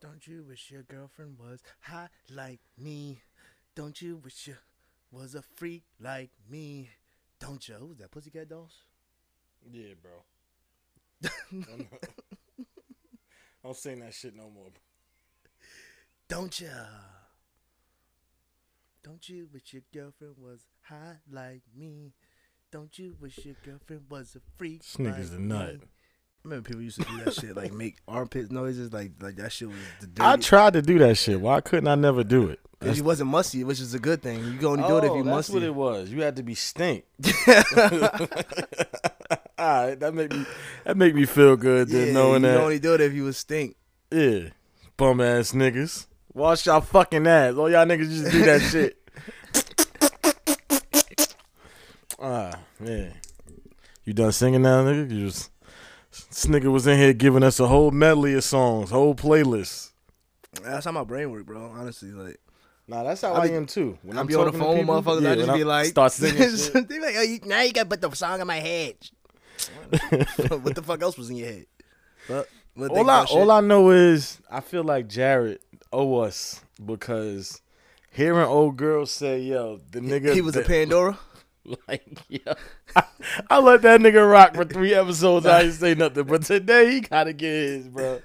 Don't you wish your girlfriend was hot like me? Don't you wish you was a freak like me? Don't you? Who's that? Pussycat Dolls? Yeah, bro. I'm not- Don't sing that shit no more. Don't ya? Don't you wish your girlfriend was hot like me? Don't you wish your girlfriend was a freak? This nigga's like a nut. me? I remember people used to do that shit, like make armpit noises, like like that shit was the I tried to do that shit. Why couldn't I never do it? Because you wasn't musty, which is a good thing. You can only do it if Oh, you that's musty. That's what it was. You had to be stink. All right, that make me that make me feel good. yeah, Then knowing you that, can only do it if you was stink. yeah, bum ass niggas, wash y'all fucking ass. All y'all niggas just do that shit. Ah, man, you done singing now, nigga? You just this nigga was in here giving us a whole medley of songs, whole playlist. That's how my brain work, bro. Honestly, like Nah, that's how I I, be- am too. When I I'm be on the phone, with people, motherfuckers. yeah, I just be like, start singing they like, oh, you, now you got to put the song in my head. what the fuck else was in your head? But, but all I all I know is I feel like Jared owe us because hearing old girls say, "Yo, the nigga," he was a Pandora. like, yo, I, I let that nigga rock for three episodes. I didn't say nothing, but today he gotta get his, bro.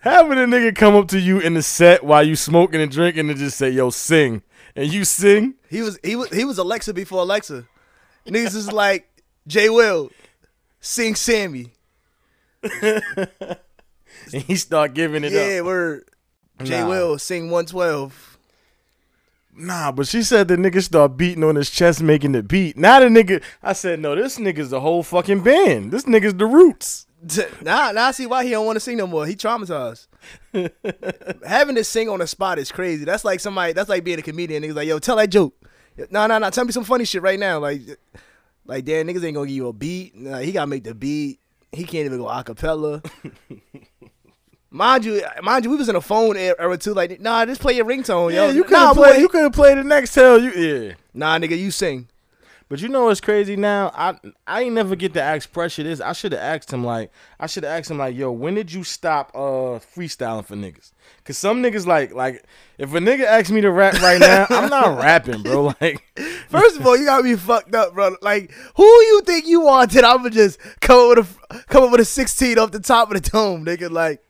Having a nigga come up to you in the set while you smoking and drinking and just say, "Yo, sing," and you sing. He was he was he was Alexa before Alexa. Niggas is like Jay Will, sing Sammy. And he start giving it Yeah, up. Yeah, we're Jay Nah. Will sing one twelve. Nah, but she said the nigga start beating on his chest, making the beat. Now the nigga, I said, no, this nigga's the whole fucking band. This nigga's the roots. Now, now I see why he don't want to sing no more. He traumatized. Having to sing on the spot is crazy. That's like somebody. That's like being a comedian. Niggas like, yo, tell that joke. No, no, no. Tell me some funny shit right now. Like, like damn, niggas ain't gonna give you a beat. Nah, he gotta make the beat. He can't even go acapella. mind you, mind you, we was in a phone era too. Like, nah, just play your ringtone, Yeah, yo. you could nah, boy. You could have played the next tell. You yeah. Nah, nigga, you sing. But you know what's crazy now? I I ain't never get to ask pressure this. I should have asked him like I should have asked him like, yo, when did you stop uh freestyling for niggas? Cause some niggas like like if a nigga asks me to rap right now, I'm not rapping, bro. Like First of all, you gotta be fucked up, bro. Like, who you think you are that I'ma just come up with a come up with a sixteen off the top of the dome, nigga? Like,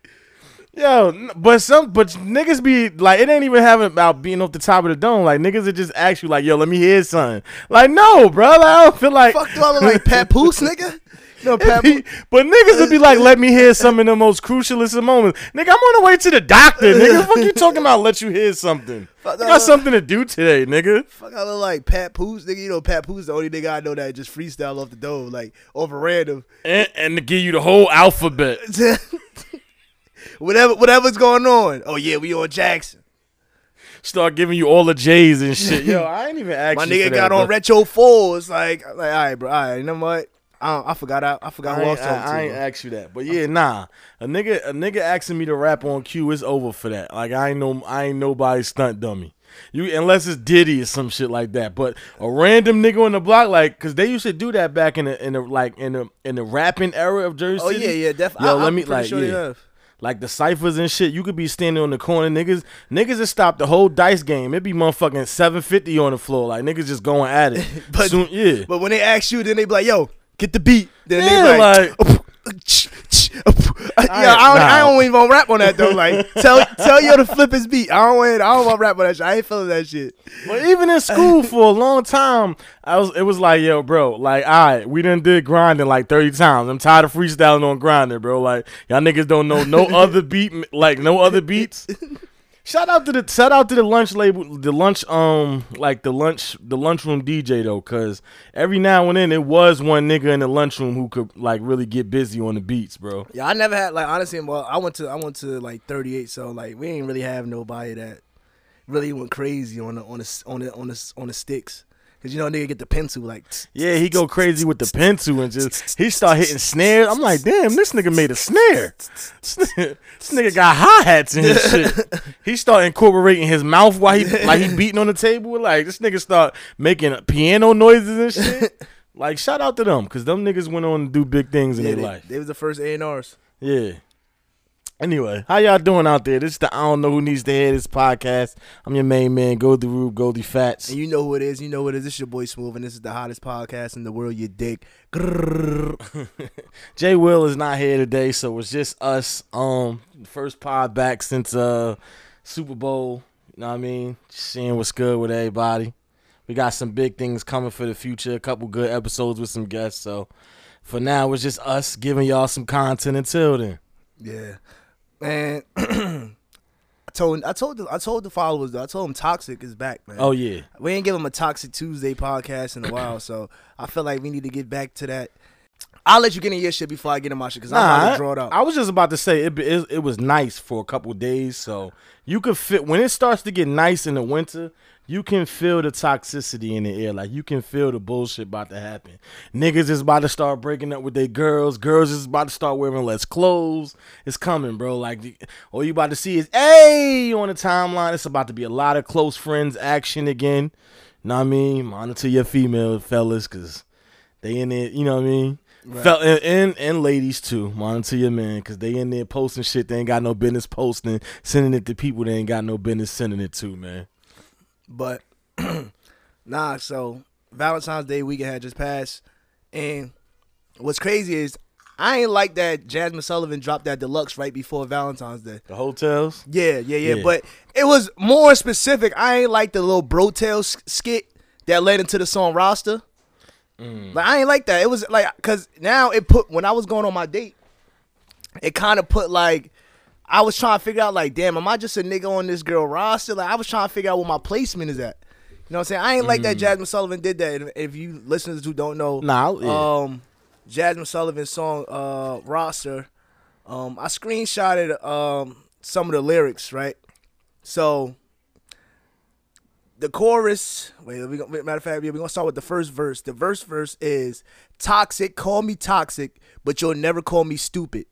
Yo, but some but niggas be like it ain't even having about being off the top of the dome. Like niggas would just ask you like, yo, let me hear something. Like, no, bro. Like, I don't feel like fuck do I look like Papoose, nigga? Know, Papoose. but niggas would be like, let me hear some in the most crucialest of moments. Nigga, I'm on the way to the doctor, nigga. Fuck you talking about let you hear something. I Fuck got that. something to do today, nigga. Fuck, I look like Papoose, nigga. You know, Papoose is the only nigga I know that just freestyle off the dome, like over random. And, and to give you the whole alphabet. Whatever, whatever's going on. Oh yeah, we on Jackson. Start giving you all the J's and shit. Yo, I ain't even asked My you nigga for that, got on bro. retro fours. Like, like, all right, bro. All right, you know what? I, I forgot. I, I forgot I who I ain't, was talking I, I to. ain't bro. ask you that, but yeah, nah. A nigga, a nigga asking me to rap on cue is over for that. Like I ain't no, I ain't nobody stunt dummy. You unless it's Diddy or some shit like that. But a random nigga on the block, like, cause they used to do that back in the in the like in the in the rapping era of Jersey. Oh City. yeah, yeah, definitely. Yo, I, let I'm me like sure yeah. Like the ciphers and shit, you could be standing on the corner, niggas. Niggas have stopped the whole dice game. It'd be motherfucking seven fifty on the floor, like niggas just going at it. But- Soon, yeah, But when they ask you, then they be like, "Yo, get the beat." Then Yeah, they like, like- yeah, I, don't, I don't even want to rap on that though. Like, tell tell yo to flip his beat. I don't want. I don't want to rap on that shit. I ain't feeling that shit. But even in school for a long time, I was it was like, yo, bro, like, all right, we done did grinding like 30 times. I'm tired of freestyling on grinding, bro. Like, y'all niggas don't know no other beat, like no other beats. Shout out to the shout out to the lunch label, the lunch um like the lunch the lunchroom DJ though, cause every now and then it was one nigga in the lunchroom who could like really get busy on the beats, bro. Yeah, I never had like honestly. Well, I went to I went to like 38, so like we ain't really have nobody that really went crazy on the on the on the on the on the sticks. Cause you know nigga get the pencil like. Yeah, he go crazy with the pencil and just he start hitting snares. I'm like, damn, this nigga made a snare. This nigga got hi hats in his shit. He start incorporating his mouth while he like he beating on the table. Like this nigga start making piano noises and shit. Like shout out to them because them niggas went on to do big things in Yeah, their they, life. they was the first A and R's. Yeah. Anyway, how y'all doing out there? This is the I don't know who needs to hear this podcast. I'm your main man, Goldie Rube, Goldie Fats. And you know who it is. You know what it is. This is your boy Smooth, and this is the hottest podcast in the world. You dick. Jay Will is not here today, so it's just us. Um, first pod back since uh Super Bowl. You know what I mean? Just seeing what's good with everybody. We got some big things coming for the future. A couple good episodes with some guests. So for now, it's just us giving y'all some content until then. Yeah, man. I told I told the, I told the followers though. I told them Toxic is back, man. Oh yeah. we ain't give them a Toxic Tuesday podcast in a while, so I feel like we need to get back to that. I'll let you get in your shit before I get in my shit because I'm about to draw it up. I was just about to say it, it. It was nice for a couple days, so you could fit when it starts to get nice in the winter. You can feel the toxicity in the air, like you can feel the bullshit about to happen. Niggas is about to start breaking up with their girls. Girls is about to start wearing less clothes. It's coming, bro. Like all you about to see is hey on the timeline. It's about to be a lot of close friends action again. Know what I mean? Monitor your female fellas, cause they in there. You know what I mean? Fel- and, and and ladies too. Monitor your man, cause they in there posting shit they ain't got no business posting, sending it to people they ain't got no business sending it to, man. But nah, so Valentine's Day weekend had just passed, and what's crazy is I ain't like that Jazmine Sullivan dropped that deluxe right before Valentine's Day. The Heaux Tales. Yeah, yeah, yeah, Yeah. But it was more specific. I ain't like the little brotail s- skit that led into the song roster. Mm. Like I ain't like that. It was like because now it put when I was going on my date, it kind of put like I was trying to figure out like, damn, am I just a nigga on this girl roster? Like I was trying to figure out what my placement is at. You know what I'm saying? I ain't like that Jazmine Sullivan did that. And if you listeners who don't know, Nah, yeah. um, Jazmine Sullivan's song uh, roster, um, I screenshotted um some of the lyrics, right? So the chorus, wait, we gonna, matter of fact, we're gonna start with the first verse. The first verse is toxic, call me toxic, but you'll never call me stupid.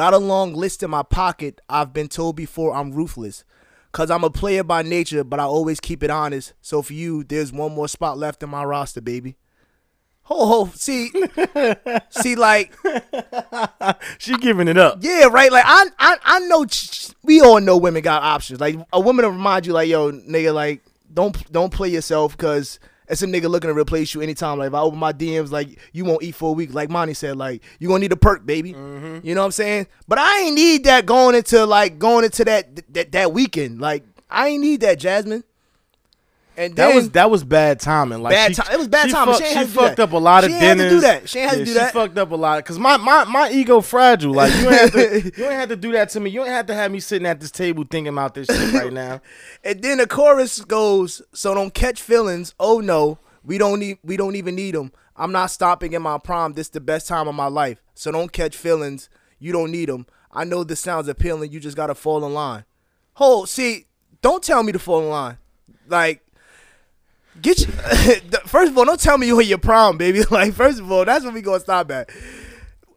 Got a long list in my pocket. I've been told before I'm ruthless. Cause I'm a player by nature, but I always keep it honest. So for you, there's one more spot left in my roster, baby. Ho ho, see, see, like, She giving it up. yeah, right. Like I, I, I know. We all know women got options. Like a woman to remind you, like, yo, nigga, like, don't don't play yourself because it's a nigga looking to replace you anytime. Like if I open my DMs, like you won't eat for a week. Like Monty said, like you gonna need a perk, baby. Mm-hmm. You know what I'm saying? But I ain't need that going into like going into that that that weekend. Like I ain't need that, Jazmine. And then That was that was bad timing. Like Bad she, ti- it was bad she timing. Fuck, She she had to do fucked that. up a lot of She ain't had to do that. She had to Yeah, do she that. fucked up a lot. Cause my, my my ego fragile. Like you ain't have to you ain't have to do that to me. You ain't have to have me sitting at this table thinking about this shit right now. And then the chorus goes, "So don't catch feelings. Oh no, we don't need. We don't even need them. I'm not stopping in my prime. This the best time of my life. So don't catch feelings. You don't need them. I know this sounds appealing. You just gotta fall in line. Hold, see, don't tell me to fall in line. Like, get you. first of all, don't tell me you're in your prime, baby. Like, first of all, that's what we gonna stop at.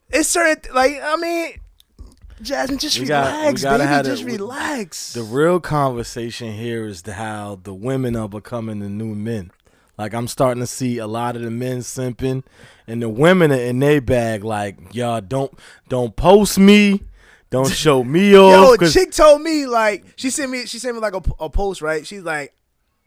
It's certain, like, I mean, Jazmine, just We relax, gotta baby. Just relax. The real conversation here is the how the women are becoming the new men. Like I'm starting to see a lot of the men simping, and the women are in their bag. Like y'all don't don't post me, don't show me Yo, off. a 'cause- chick told me like she sent me she sent me like a, a post right. She's like,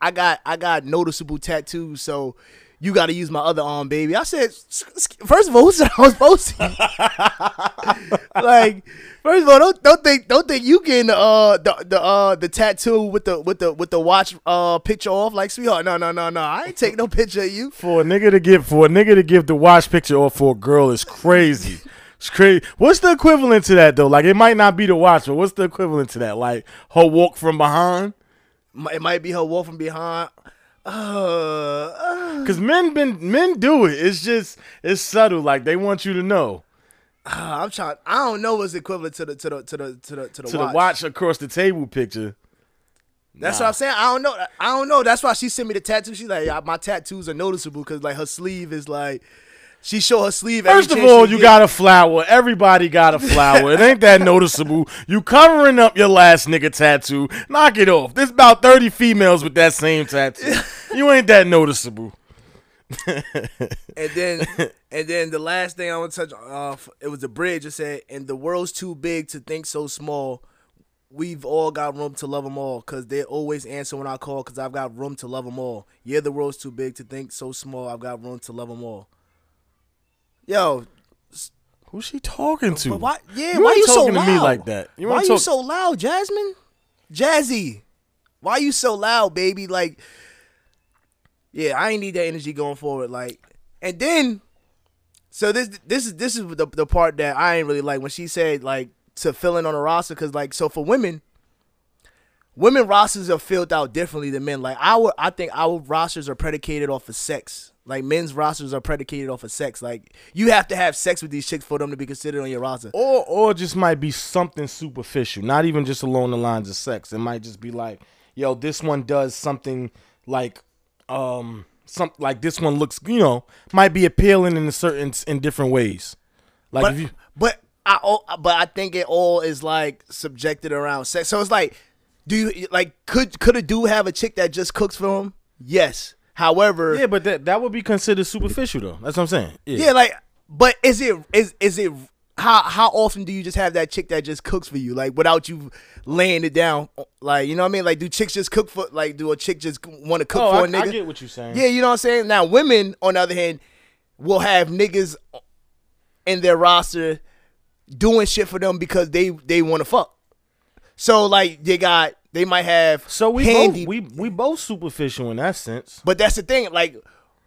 I got I got noticeable tattoos, so you got to use my other arm, baby. I said, "S- s- first of all, who said I was supposed to? like, first of all, don't don't think don't think you getting the uh the the uh the tattoo with the with the with the watch uh picture off like sweetheart. No no no no, I ain't take no picture of you. for a nigga to give for a nigga to give the watch picture off for a girl is crazy. It's crazy. What's the equivalent to that though? Like it might not be the watch, but what's the equivalent to that? Like her walk from behind. It might be her wolf from behind. Uh, uh, Cause men been men do it. It's just it's subtle. Like they want you to know. I'm trying. I don't know what's equivalent to the to the to the to the to the To watch. the watch across the table picture. That's Nah. what I'm saying. I don't know. I don't know. That's why she sent me the tattoo. She's like, yeah, my tattoos are noticeable because like her sleeve is like, she show her sleeve. every First of all, you get. got a flower. Everybody got a flower. it ain't that noticeable. You covering up your last nigga tattoo. Knock it off. There's about 30 females with that same tattoo. You ain't that noticeable. and then and then the last thing I want to touch off, it was a bridge. It said, "And the world's too big to think so small. We've all got room to love them all, cause they always answer when I call, cause I've got room to love them all. Yeah, the world's too big to think so small. I've got room to love them all. Yo, Who's she talking to? but why? Yeah, You why you so talking to loud? me like that. You why ain't you so loud, Jazmine? Jazzy, why you so loud, baby? Like, yeah, I ain't need that energy going forward. Like, and then, so this this is this is the the part that I ain't really like when she said like to fill in on a roster because like so for women. Women rosters are filled out differently than men. Like our, I think our rosters are predicated off of sex. Like men's rosters are predicated off of sex. Like you have to have sex with these chicks for them to be considered on your roster. or or just might be something superficial, not even just along the lines of sex. It might just be like, yo, this one does something like um some like this one looks, you know, might be appealing in a certain in different ways. Like but if you but I but I think it all is like subjected around sex. So it's like, do you like could could a dude have a chick that just cooks for him? Yes. However, Yeah, but that that would be considered superficial though. That's what I'm saying. Yeah. yeah, like, but is it is is it how how often do you just have that chick that just cooks for you, like without you laying it down, like you know what I mean? Like, do chicks just cook for like do a chick just want to cook Oh, for I, a nigga? I get what you're saying. Yeah, you know what I'm saying? Now, women, on the other hand, will have niggas in their roster doing shit for them because they they want to fuck. So like they got they might have So we handy, both we we both superficial in that sense. but that's the thing. Like,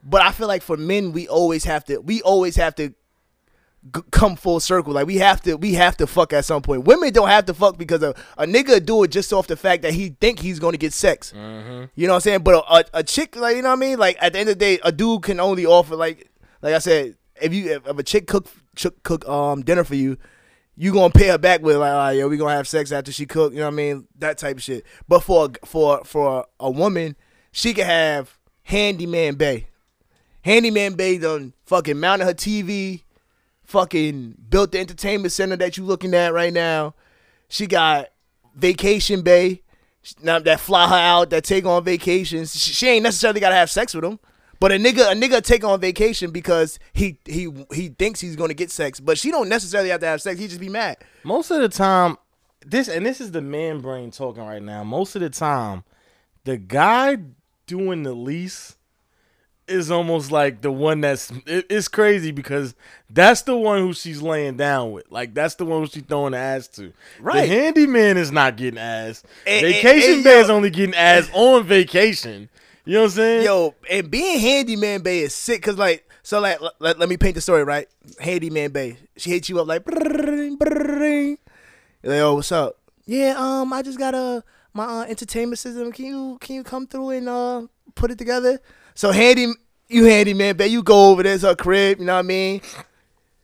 but I feel like for men, we always have to we always have to g- come full circle. Like we have to we have to fuck at some point. Women don't have to fuck because a, a nigga do it just off the fact that he think he's gonna get sex. You know what I'm saying? But a, a, a chick, like you know what I mean? Like at the end of the day, a dude can only offer like like I said, if you if, if a chick cook chick cook um dinner for you. You gonna pay her back with like, right, yo, we gonna have sex after she cook, you know what I mean? That type of shit. But for for for a woman, she can have handyman bay. Handyman Bay done fucking mounted her TV, fucking built the entertainment center that you looking at right now. She got Vacation Bay, now that fly her out, that take on vacations. She, she ain't necessarily gotta have sex with him. But a nigga, a nigga take on vacation because he he he thinks he's gonna get sex, but she don't necessarily have to have sex. He just be mad. Most of the time, this and this is the man brain talking right now. Most of the time, the guy doing the least is almost like the one that's it- it's crazy because that's the one who she's laying down with. Like that's the one who she's throwing the ass to. Right. The handyman is not getting ass. And- vacation and, man yo- is only getting ass on vacation. You know what I'm saying? Yo, and being handyman bay is sick because like so like l- let, let me paint the story right. Handyman bay, she hits you up like, brrrring. You're like, yo, what's up? Yeah, um, I just got a my uh, entertainment system. Can you can you come through and uh put it together? So handy, you handyman bay, you go over there's her crib. You know what I mean?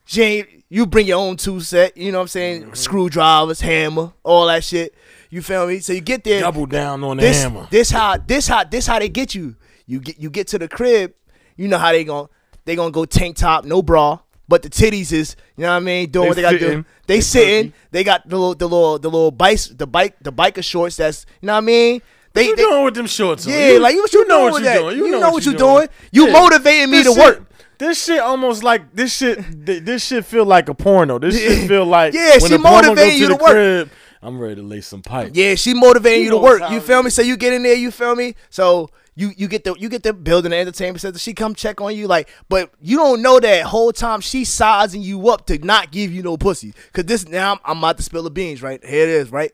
She you bring your own two set. You know what I'm saying? Screwdrivers, hammer, all that shit. You feel me? So you get there Double down on the this hammer. this how this how this how they get you. You get you get to the crib. You know how they gon' they gonna go tank top, no bra, but the titties is you know what I mean doing They what they gotta do. They, They sitting. perky. They got the little the little the little bike the bike the biker shorts. That's you know what I mean. They, you they doing with them shorts yeah like what you, know what you that? doing. You, know, know, what you you doing. You Yeah. motivating me This to shit- work. This shit almost like this shit. This shit feel like a porno. This shit feel like Yeah, when she the motivating you to to work. crib. I'm ready to lay some pipe. Yeah, she motivating you, You to work. You feel me? So you get in there, you feel me? So you you get the you get the building the entertainment center. She come check on you, like, but you don't know that whole time she sizing you up to not give you no pussy. Cause this now I'm, I'm about to spill the beans, right? Here it is, right?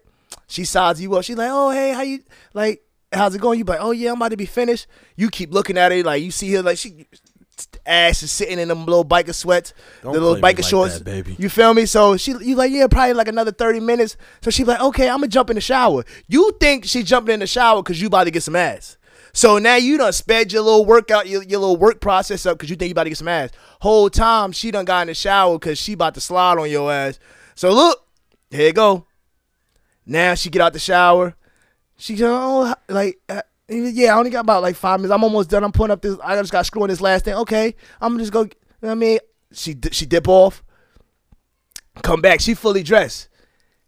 She sizes you up. She's like, oh hey, how you like? How's it going? You be like, oh yeah, I'm about to be finished. You keep looking at it, like you see her, like she ass is sitting in them little biker sweats, Don't the little biker like shorts, that, baby. You feel me? So she, you like, yeah, probably like another thirty minutes. So she like, okay, I'm gonna jump in the shower. You think she jumping in the shower because you about to get some ass. So now you done sped your little workout, your, your little work process up because you think you about to get some ass. Whole time she done got in the shower because she about to slide on your ass. So look, here you go. Now she get out the shower. She go, oh, like, uh, uh, yeah, I only got about like five minutes. I'm almost done. I'm putting up this. I just got screwing this last thing. Okay, I'm just go. You know what I mean, she she dip off. Come back. She fully dressed.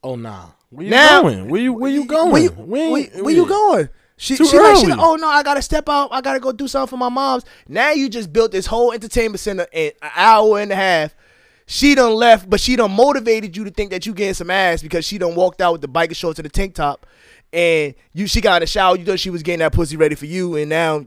Oh nah. Where you Now- going? Where you Where you going? Where you, ain't- where, where you going? She, she like, she like, oh no, I gotta step out. I gotta go do something for my mom's. Now you just built this whole entertainment center in an hour and a half. She done left, but she done motivated you to think that you getting some ass because she done walked out with the biker shorts and the tank top, and you she got in the shower. You thought she was getting that pussy ready for you, and now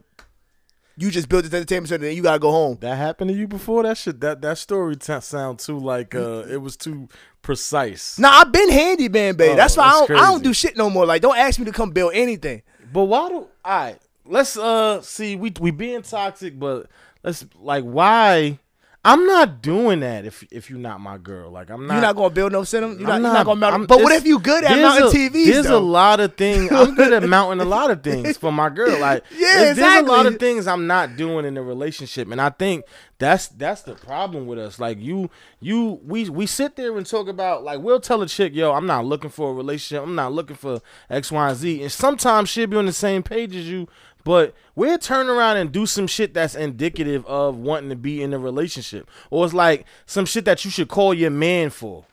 you just built this entertainment center and you gotta go home. That happened to you before? That shit. That that story t- sound too like uh, it was too precise. Nah, I've been handyman, babe. Oh, that's why I don't, I don't do shit no more. Like, don't ask me to come build anything. But why do all right? Let's uh see. We we being toxic, but let's like why? I'm not doing that if if you're not my girl. Like I'm not. You're not gonna build no center. You're not, I'm you're not gonna mount. I'm- but what if you good at mounting a, TVs? There's though? a lot of things. I'm good at mounting a lot of things for my girl. Like Yeah, there's, there's a lot of things I'm not doing in the relationship, and I think that's that's the problem with us. Like you, you, we we sit there and talk about like we'll tell a chick, yo, I'm not looking for a relationship. I'm not looking for X, Y, and Z, and sometimes she'll be on the same page as you. But we'll turn around and do some shit that's indicative of wanting to be in a relationship. Or it's like some shit that you should call your man for.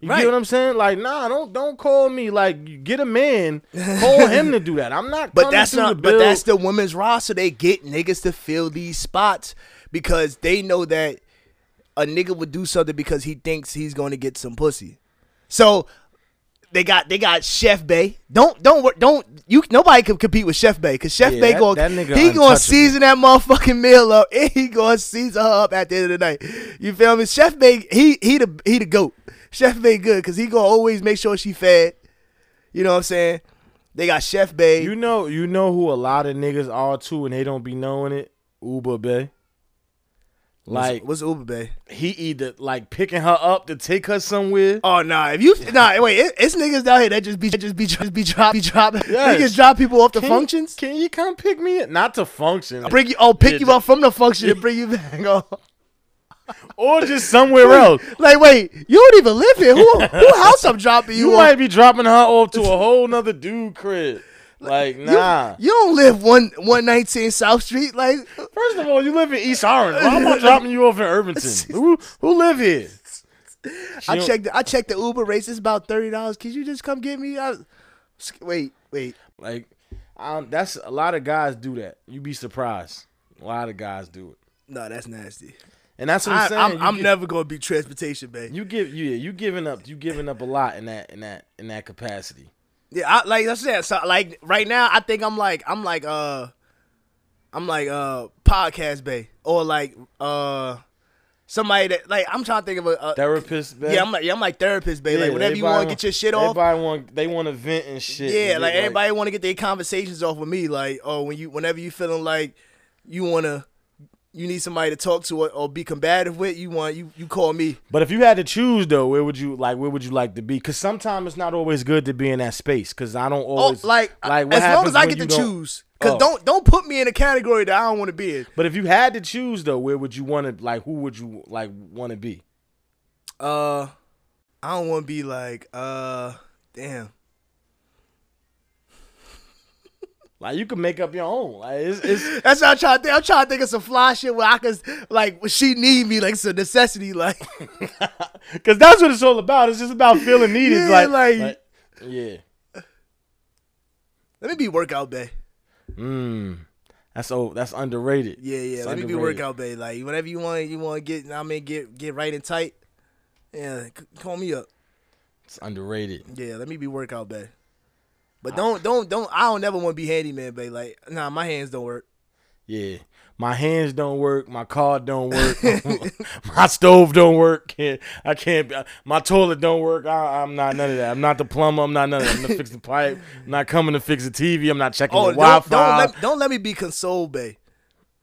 You Right. get what I'm saying? Like, nah, don't don't call me. Like, get a man, call him to do that. I'm not. But that's not. the But that's the women's roster. They get niggas to fill these spots because they know that a nigga would do something because he thinks he's going to get some pussy. So they got they got Chef Bay. Don't don't don't you. Nobody can compete with Chef Bay because Chef Yeah, Bay going he gonna season that motherfucking meal up and he gonna season her up at the end of the night. You feel me? Chef Bay he he the he the goat. Chef Bay good because he gonna always make sure she fed. You know what I'm saying? They got Chef Bay. You know, you know who a lot of niggas are too, and they don't be knowing it. Uber Bay. Like what's Uber Bay? he either like picking her up to take her somewhere. Oh nah, if you nah wait, it, it's niggas down here that just be just be just be drop be drop Yes. niggas drop people off the Can- functions. Can you come pick me? up? Not to function, Bring you oh pick Yeah, you up from the function and bring you back. Oh. or just somewhere else. Like wait, you don't even live here. Who who house I'm dropping you? You on? might be dropping her off to a whole nother dude crib. Like nah. You, don't live one one nineteen South Street. Like First of all, you live in East Orange. Why am I dropping you off in Irvington? Who who live here? I don't- checked the, I checked the Uber rates. It's about thirty dollars. Can you just come get me? I, wait wait. Like, um, that's a lot of guys do that. You'd be surprised. A lot of guys do it, No, that's nasty. and that's what I'm I, saying. I'm, You I'm gi- never gonna be transportation, man. You give you yeah, you giving up you giving up a lot in that in that in that capacity. Yeah, I, like that's it. So like right now, I think I'm like I'm like uh, I'm like uh podcast bay or like uh somebody that like I'm trying to think of a, a Therapist, man. yeah I'm like yeah I'm like therapist bay Yeah, like whenever you want to get your shit off. Everybody want they want to vent and shit. Yeah, and like get, everybody want to get their conversations off with me. Like oh when you whenever you feeling like you wanna you need somebody to talk to or, or be combative with, you want you you call me. But if you had to choose though, where would you like? Where would you like to be? Because sometimes it's not always good to be in that space. Because I don't Oh, always like, like what as long as I get to choose, because Oh. don't don't put me in a category that I don't want to be in. But if you had to choose though, where would you want to like? Who would you like want to be? Uh, I don't want to be like, uh, damn. Like you can make up your own. Like it's, it's That's what I'm trying to think. I'm trying to think of some fly shit where I can, like, when she need me, like, it's a necessity. Like, Cause that's what it's all about. It's just about feeling needed. Yeah, like, like- like- yeah. let me be workout bay. Mm. That's oh, that's underrated. Yeah, yeah. It's let me be workout bay. Like, whatever you want, you want to get, I mean, get get right and tight. Yeah, call me up. It's underrated. Yeah, let me be workout bay. But don't, don't, don't. I don't never want to be handyman babe. Like, nah, my hands don't work. Yeah. My hands don't work. My car don't work. my stove don't work. Can't, I can't. My toilet don't work. I, I'm not none of that. I'm not the plumber. I'm not none of that. I'm not fixing the pipe. I'm not coming to fix the TV. I'm not checking Oh, the don't, Wi-Fi. don't let don't let me be console babe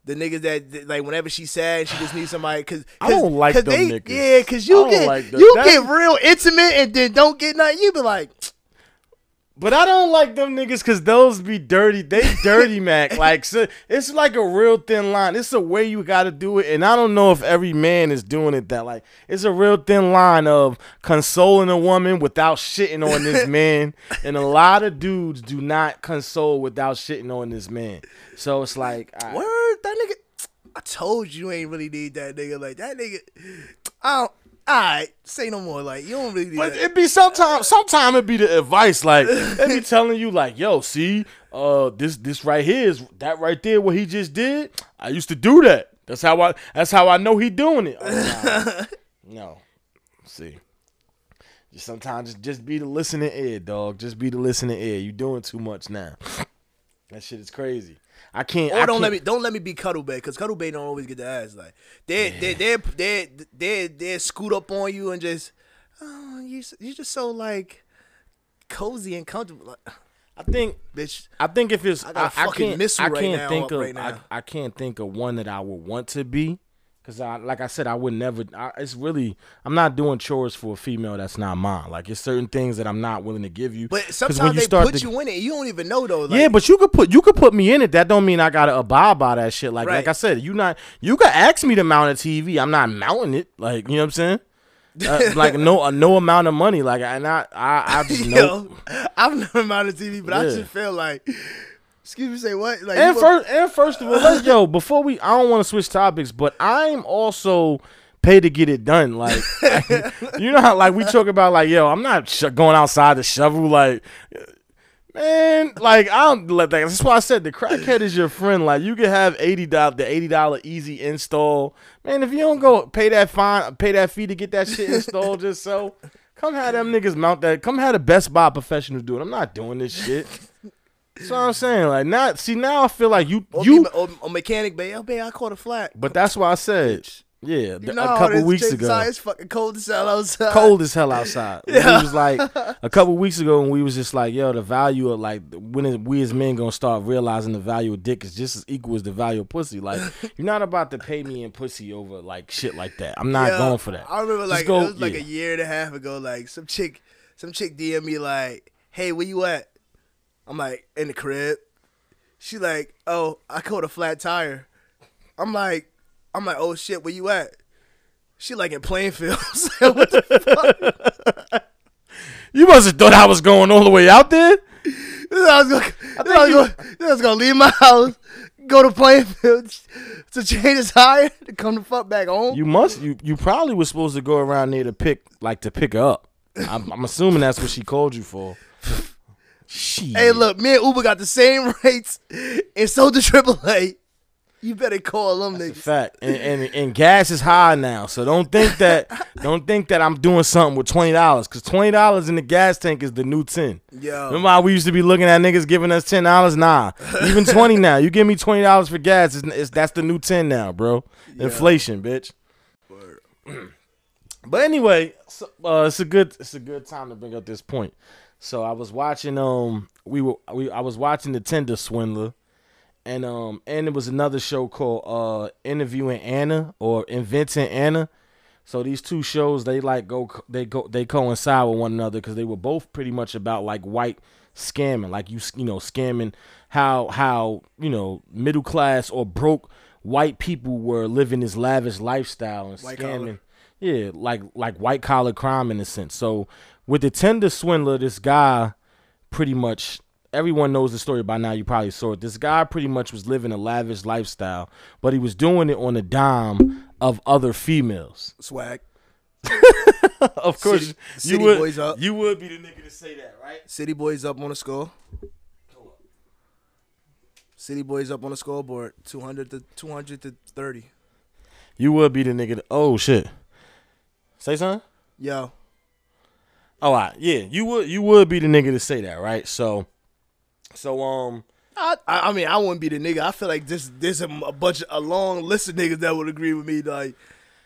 The niggas that like whenever she's sad, she just needs somebody. Cause, I don't like them they, niggas. Yeah, cause you get like you That's- get real intimate and then don't get nothing. You be like, But I don't like them niggas because those be dirty. They dirty, Mac. Like, so it's like a real thin line. It's a way you got to do it. And I don't know if every man is doing it that. Like, it's a real thin line of consoling a woman without shitting on this man. And a lot of dudes do not console without shitting on this man. So it's like, I, word that nigga. I told you, you ain't really need that nigga. Like that nigga. I don't. All right, say no more. Like you don't really need But that. it be sometimes, sometimes it be the advice like they be telling you like, yo, see, uh, this this right here is that right there what he just did. I used to do that. That's how I. That's how I know he doing it. Oh, no, see. Just sometimes just, just be the listening ear, dog. Just be the listening ear. You doing too much now. That shit is crazy. I can't. Or I don't can't, let me don't let me be Cuddle Bay because Cuddle Bay don't always get the ass. Like they they they they they they scoot up on you and just oh you you just so like cozy and comfortable. Like, I think bitch, I think if it's I I, I can't missile I can't now think of right I. I can't think of one that I would want to be because I like I said I would never I, it's really I'm not doing chores for a female that's not mine like it's certain things that I'm not willing to give you But sometimes when they start put to- you in it. You don't even know though. Like, yeah, but you could put you could put me in it. That don't mean I gotta abide by that shit. Like Right. like I said, you not you could ask me to mount a TV. I'm not mounting it. Like you know what I'm saying? Uh, like no uh, no amount of money. Like and I I I just know. yo, I've never mounted TV, but I just feel like. Excuse me, say what? Like And first, and first of all, let's yo. Before we, I don't want to switch topics, but I'm also paid to get it done. Like, you know how like we talk about like, yo, I'm not sh- going outside to shovel. Like, man, like I don't let that. That's why I said the crackhead is your friend. Like, you can have eighty dollar, the eighty dollar easy install. Man, if you don't go pay that fine, pay that fee to get that shit installed, just so. Come have them niggas mount that. Come have the Best Buy professional do it. I'm not doing this shit. That's what I'm saying. Like, not see now. I feel like you or, you be- or, or mechanic bay. Oh, babe, I caught a flat. but that's why I said, yeah, th- You know, a couple weeks ago, It's fucking cold as hell outside. cold as hell outside. Yeah. We was like a couple weeks ago, when we was just like, yo, the value of like when is, we as men gonna start realizing the value of dick is just as equal as the value of pussy. Like, you're not about to pay me in pussy over like shit like that. I'm not Yeah, going for that. I remember like go- it was like a year and a half ago. Like some chick, some chick DM me like, "Hey, where you at?" I'm like, "In the crib." She like, "Oh, I caught a flat tire." I'm like, I'm like, "Oh shit, where you at?" She like in Plainfield. what the fuck? You must have thought I was going all the way out there. I was gonna, I was, you- gonna, I was gonna leave my house, go to Plainfield to change his tire, to come the fuck back home. You must. You you probably was supposed to go around there to pick like to pick her up. I'm, I'm assuming that's what she called you for. She. Hey, look, me and Uber got the same rates, and so the AAA. You better call them That's niggas. fact. And, and and gas is high now, so don't think that don't think that I'm doing something with twenty dollars, cause twenty dollars in the gas tank is the new ten. Yo, Remember how we used to be looking at niggas giving us ten dollars? Nah, even twenty now. You give me twenty dollars for gas, it's, it's that's the new ten now, bro. Inflation, bitch. But anyway, so, uh, it's a good it's a good time to bring up this point. So I was watching um we were we I was watching the Tinder Swindler, and um and it was another show called uh Interviewing Anna or Inventing Anna. So these two shows they like go they go they coincide with one another because they were both pretty much about like white scamming, like you you know scamming how how you know middle class or broke white people were living this lavish lifestyle and White scamming. collar. Yeah, like like white collar crime in a sense. So with the Tinder swindler, this guy pretty much everyone knows the story by now. You probably saw it. This guy pretty much was living a lavish lifestyle, but he was doing it on the dime of other females. swag. of course, City- you city would boys up. you would be the nigga to say that, right? City boys up on the score. City boys up on the scoreboard. Two hundred to two hundred to thirty. You would be the nigga. To, oh shit. Say something. Yo, Oh, all right. yeah. You would you would be the nigga to say that, right? So, so um. I, I I mean I wouldn't be the nigga. I feel like this there's a, a bunch of a long list of niggas that would agree with me. Like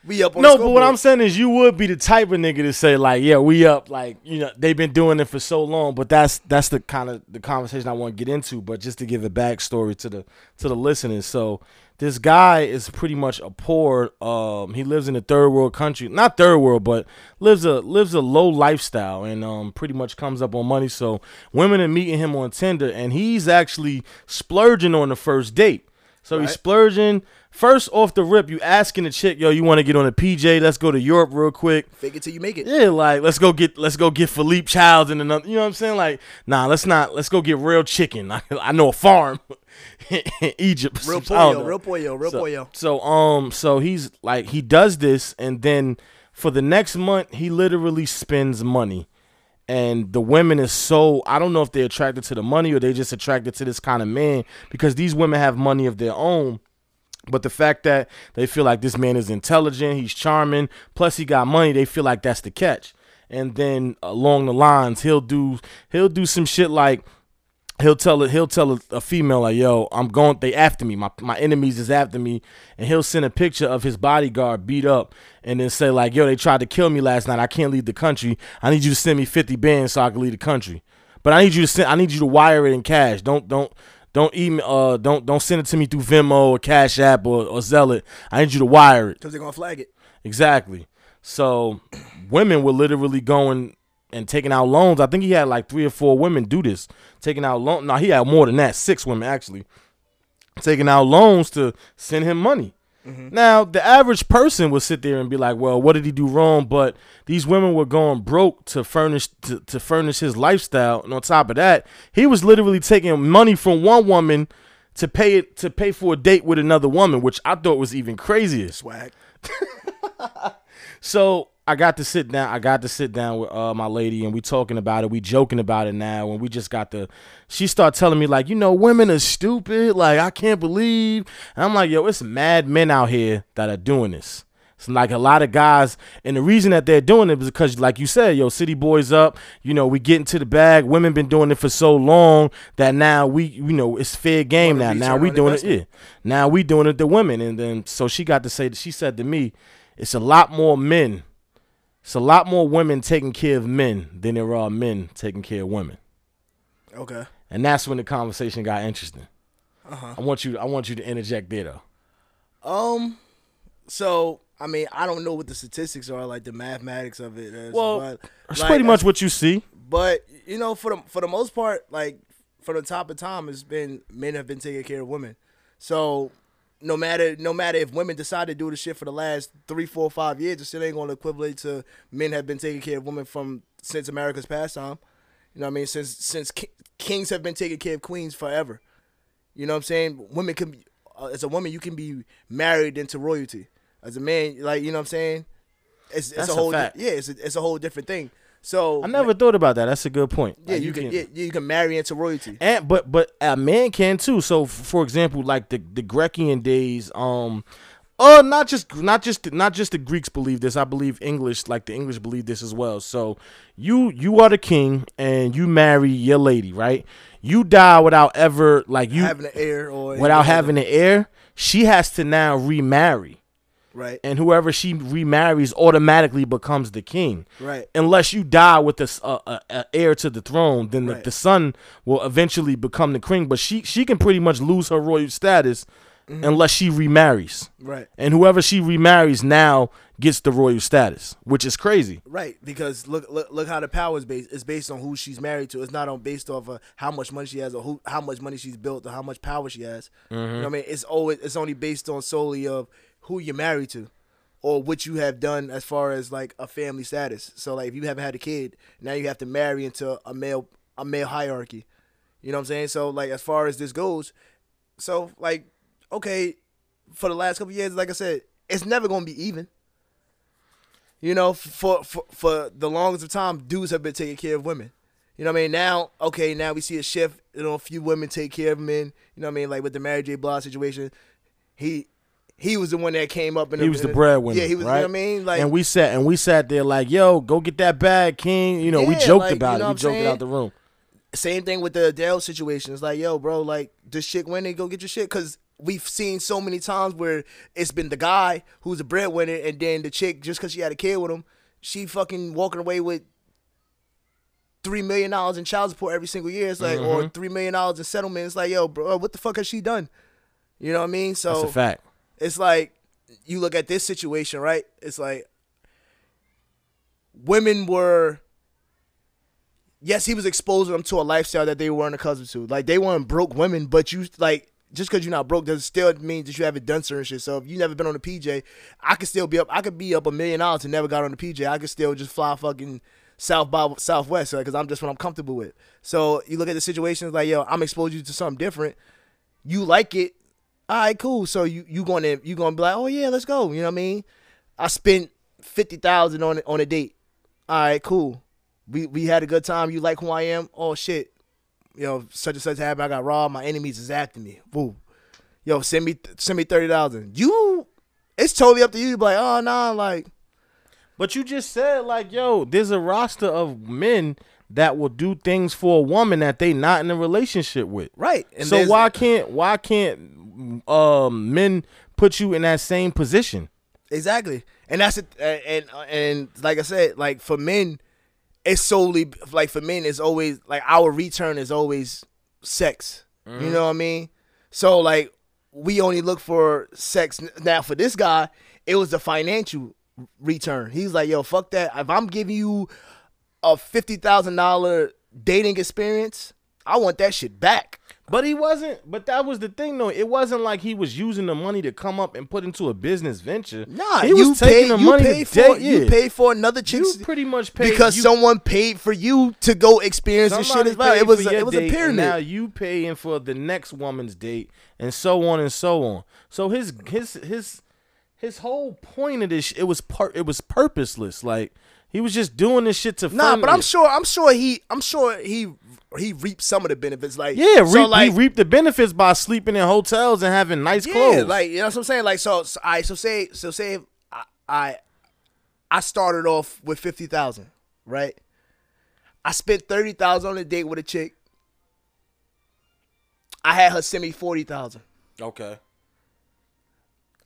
we up on No, but what I'm saying is you would be the type of nigga to say like, yeah, we up, like you know they've been doing it for so long. But that's that's the kind of the conversation I want to get into. But just to give a backstory to the to the listeners, so this guy is pretty much a poor. Um, he lives in a third world country, not third world, but lives a lives a low lifestyle, and um, pretty much comes up on money. So women are meeting him on Tinder, and he's actually splurging on the first date. So he's splurging. First off the rip, you asking the chick, yo, you want to get on a PJ? Let's go to Europe real quick. fake it till you make it. Yeah, like let's go get let's go get Philippe Childs and another. You know what I'm saying? Like, nah, let's not. Let's go get real chicken. I, I know a farm Egypt. Real pollo, real pollo, real so, pollo. So um, so he's like he does this, and then for the next month, he literally spends money, and the women is so I don't know if they're attracted to the money or they just attracted to this kind of man because these women have money of their own. But the fact that they feel like this man is intelligent, he's charming, plus he got money, they feel like that's the catch. And then along the lines, he'll do he'll do some shit like he'll tell it he'll tell a, a, female like yo i'm going they after me. My, my enemies is after me. And he'll send a picture of his bodyguard beat up and then say like yo they tried to kill me last night. I can't leave the country. I need you to send me 50 bands so i can leave the country. But i need you to send i need you to wire it in cash. Don't don't don't email uh don't don't send it to me through venmo or cash app or, or Zelle i need you to wire it. Because they're gonna flag it. Exactly. So women were literally going and taking out loans. I think he had like three or four women do this, taking out loans. No, he had more than that, six women actually, taking out loans to send him money. Mm-hmm. Now, the average person would sit there and be like, "Well, what did he do wrong?" But these women were going broke to furnish to, to furnish his lifestyle, and on top of that, he was literally taking money from one woman to pay it to pay for a date with another woman, which I thought was even crazier. Swag. so I got to sit down. I got to sit down with uh, my lady, and we talking about it. We joking about it now, and we just got the. She start telling me like, you know, women are stupid. Like I can't believe. And I'm like, yo, it's mad men out here that are doing this. It's like a lot of guys, and the reason that they're doing it is because, like you said, yo, city boys up. You know, we get into the bag. Women been doing it for so long that now we, you know, it's fair game now. Now we doing it. Yeah. Now we doing it to women, and then so she got to say. She said to me, it's a lot more men it's a lot more women taking care of men than there are men taking care of women. Okay. And that's when the conversation got interesting. Uh-huh. I want you. I want you to interject there, though. Um. So I mean, I don't know what the statistics are, like the mathematics of it. Is, well, but, it's like, pretty much what you see. But you know, for the for the most part, like for the top of time, it's been men have been taking care of women. So no matter no matter if women decide to do the shit for the last three, four, five years, it still ain't gonna equivalent to men have been taking care of women from since America's pastime. You know what I mean? Since since ki- kings have been taking care of queens forever. You know what I'm saying? Women can be, uh, as a woman you can be married into royalty. As a man, like you know what I'm saying? It's, it's a whole a di- yeah, it's a, it's a whole different thing. So I never thought about that. That's a good point. Yeah, like you, you, can, yeah, you can marry into royalty. And but but a man can too. So for example, like the the Grecian days, um, uh, not just not just not just the Greeks believe this. I believe English, like the English believe this as well. So you you are the king and you marry your lady, right? You die without ever like you having an heir or without having an heir. She has to now remarry. Right. And whoever she remarries automatically becomes the king. Right. Unless you die with the uh, uh, uh, heir to the throne, then right. the, the, son will eventually become the king. But she she can pretty much lose her royal status mm-hmm. unless she remarries. Right. And whoever she remarries now gets the royal status, which is crazy. Right. Because look look look how the power is based. It's based on who she's married to. It's not on based off of how much money she has or who how much money she's built or how much power she has. Mm-hmm. You know what I mean? It's always it's only based on solely of who you're married to or what you have done as far as like a family status. So like if you haven't had a kid, now you have to marry into a male a male hierarchy. You know what I'm saying? So like as far as this goes, so like okay, for the last couple years, like I said, it's never gonna be even. You know, for for for the longest of time, dudes have been taking care of women. You know what I mean? Now, okay, now we see a shift. You know, a few women take care of men. You know what I mean? Like with the Mary J. Blige situation, he he was the one that came up and he was the breadwinner. Yeah, he was. Right? You know what I mean, like, and we sat and we sat there like, "Yo, go get that bag, King." You know, yeah, we joked like, about you know it. We joked it out the room. Same thing with the Adele situation. It's like, yo, bro, like this chick winning, go get your shit, because we've seen so many times where it's been the guy who's a breadwinner, and then the chick just because she had a kid with him, she fucking walking away with three million dollars in child support every single year. It's like, Mm-hmm. or three million dollars in settlement. It's like, yo, bro, what the fuck has she done? You know what I mean? So That's a fact. It's like you look at this situation, right? It's like women were yes, he was exposing them to a lifestyle that they weren't accustomed to. Like they weren't broke women, but you like just because you're not broke doesn't still mean that you haven't done certain shit. So if you never been on a PJ, I could still be up. I could be up a million dollars and never got on a PJ. I could still just fly fucking south by southwest because I'm just what I'm comfortable with. So you look at the situations like yo, I'm exposing you to something different. You like it, all right, cool. So you you gonna you gonna be like, oh yeah, let's go. You know what I mean? I spent fifty thousand on on a date. All right, cool. We we had a good time. You like who I am? Oh shit. You know, such and such happened. I got robbed. My enemies is after me. Woo. Yo, send me send me thirty thousand. You, it's totally up to you. be like, oh nah, like But you just said like, yo, there's a roster of men that will do things for a woman that they not in a relationship with. right. And so why can't why can't um men put you in that same position? Exactly, and that's it. And and like I said, like for men, it's solely like for men, it's always like our return is always sex. You know what I mean? So like we only look for sex now. For this guy, it was the financial return. He's like, yo, fuck that. If I'm giving you a fifty thousand dollar dating experience, I want that shit back. But he wasn't. But that was the thing, though. It wasn't like he was using the money to come up and put into a business venture. Nah, he you was taking the you money pay to for you pay for another chick's You pretty much paid because you, someone paid for you to go experience the shit as well. paid It was a, it was a pyramid. Now you paying for the next woman's date, and so on and so on. So his his his his whole point of this, it was part it was purposeless. Like he was just doing this shit to. nah, fund but I'm it. sure I'm sure he I'm sure he he reaped some of the benefits. Like Yeah, so reap, like he reaped the benefits by sleeping in hotels and having nice clothes. yeah, clothes. like you know what I'm saying. Like so, so I so say so say I I, I started off with fifty thousand, right? I spent thirty thousand on a date with a chick. I had her send me forty thousand. okay,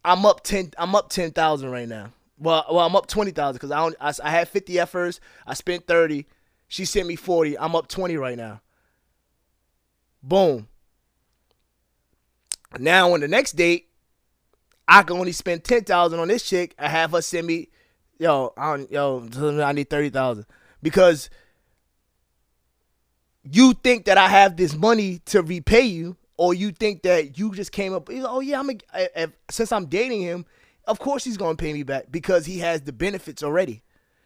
I'm up ten. I'm up ten thousand right now. Well, well, I'm up twenty thousand because I, don't- I I had fifty at first. I spent thirty. She sent me forty. I'm up twenty right now. Boom. Now on the next date, I can only spend ten thousand on this chick. I have her send me, yo, I yo, I need thirty thousand because you think that I have this money to repay you, or you think that you just came up. Oh yeah, I'm a, since I'm dating him, of course he's gonna pay me back because he has the benefits already,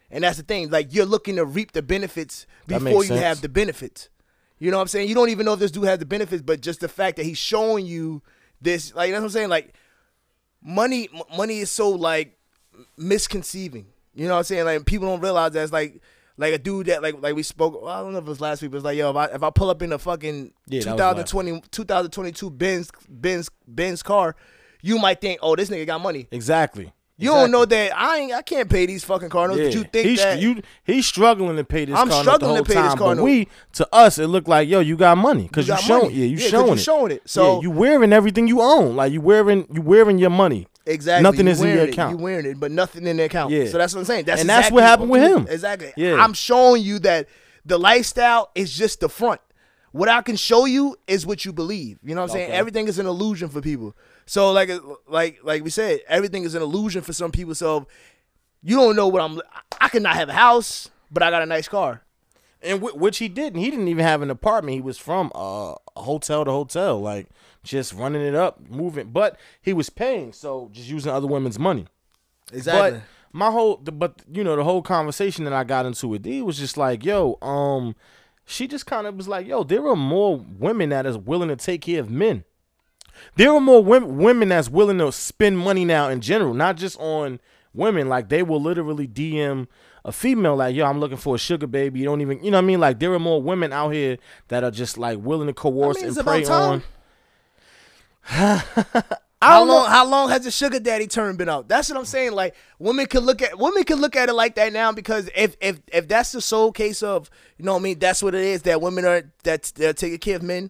and that's the thing. Like you're looking to reap the benefits before you sense. have the benefits. You know what I'm saying? You don't even know if this dude has the benefits, but just the fact that he's showing you this, like that's what I'm saying. Like money, m- money is so like misconceiving. You know what I'm saying? Like people don't realize that it's like like a dude that like like we spoke. Well, I don't know if it was last week, but it's like yo, if I if I pull up in a fucking Yeah, 2020 2022 Benz Benz Benz car, you might think, oh, this nigga got money. exactly. You don't know that I ain't I can't pay these fucking car notes, Yeah. but you think he's, that you he's struggling to pay this. I'm struggling to pay this time, car but note. we to us it looked like yo, you got money because you, got showing yeah, you Yeah, showing you it. showing it. Yeah, So- you wearing everything you own, like you wearing you wearing your money. Exactly. Nothing You is in your it, account. You wearing it, but nothing in the account. Yeah. So that's what I'm saying. That's And that's exactly what happened with him. Exactly. Yeah. I'm showing you that the lifestyle is just the front. What I can show you is what you believe. You know what I'm saying? Everything is an illusion for people. So like like like we said, everything is an illusion for some people. So you don't know what I'm. I could not have a house, but I got a nice car. And wh- which he didn't. He didn't even have an apartment. He was from uh, hotel to hotel, like just running it up, moving. But he was paying, so just using other women's money. Exactly. But my whole, but you know, the whole conversation that I got into with D was just like, yo, um, she just kind of was like, yo, there are more women that is willing to take care of men. There are more women, women that's willing to spend money now in general, not just on women. Like they will literally DM a female like, yo, I'm looking for a sugar baby. You don't even, you know what I mean? Like there are more women out here that are just like willing to coerce mean, and prey on. How don't know. long? How long has the sugar daddy term been out? That's what I'm saying. Like women can look at women can look at it like that now because if if if that's the sole case of you know what I mean, that's what it is. That women are that's they're taking care of men.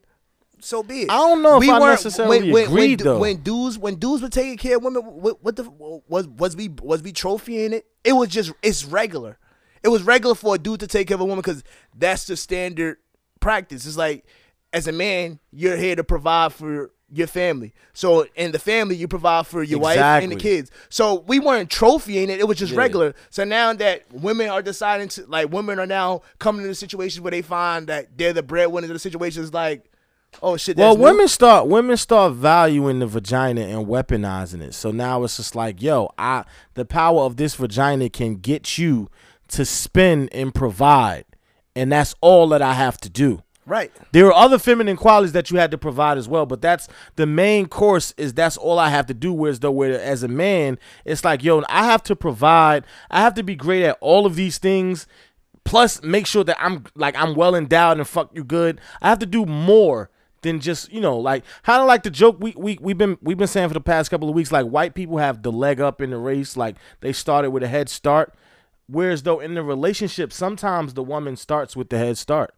So be it. I don't know if I necessarily when, agree, when, though. When dudes when dudes were taking care of women, what, what the was was we was we trophying it? It was just it's regular. It was regular for a dude to take care of a woman because that's the standard practice. It's like as a man, you're here to provide for your family. So in the family, you provide for your wife and the kids. So we weren't trophying it; it was just Yeah. regular. So now that women are deciding to like, women are now coming into situations where they find that they're the breadwinners of the situation. Like, oh shit. Well, women start women start valuing the vagina and weaponizing it. So now it's just like, yo, I the power of this vagina can get you to spend and provide, and that's all that I have to do. Right? There are other feminine qualities that you had to provide as well, but that's the main course is that's all I have to do. Whereas though, where as a man, it's like, yo, I have to provide. I have to be great at all of these things. plus make sure that I'm like I'm well endowed and fuck you good. I have to do more than just you know like kind of like the joke we we we've been we've been saying for the past couple of weeks like white people have the leg up in the race like they started with a head start whereas though in the relationship sometimes the woman starts with the head start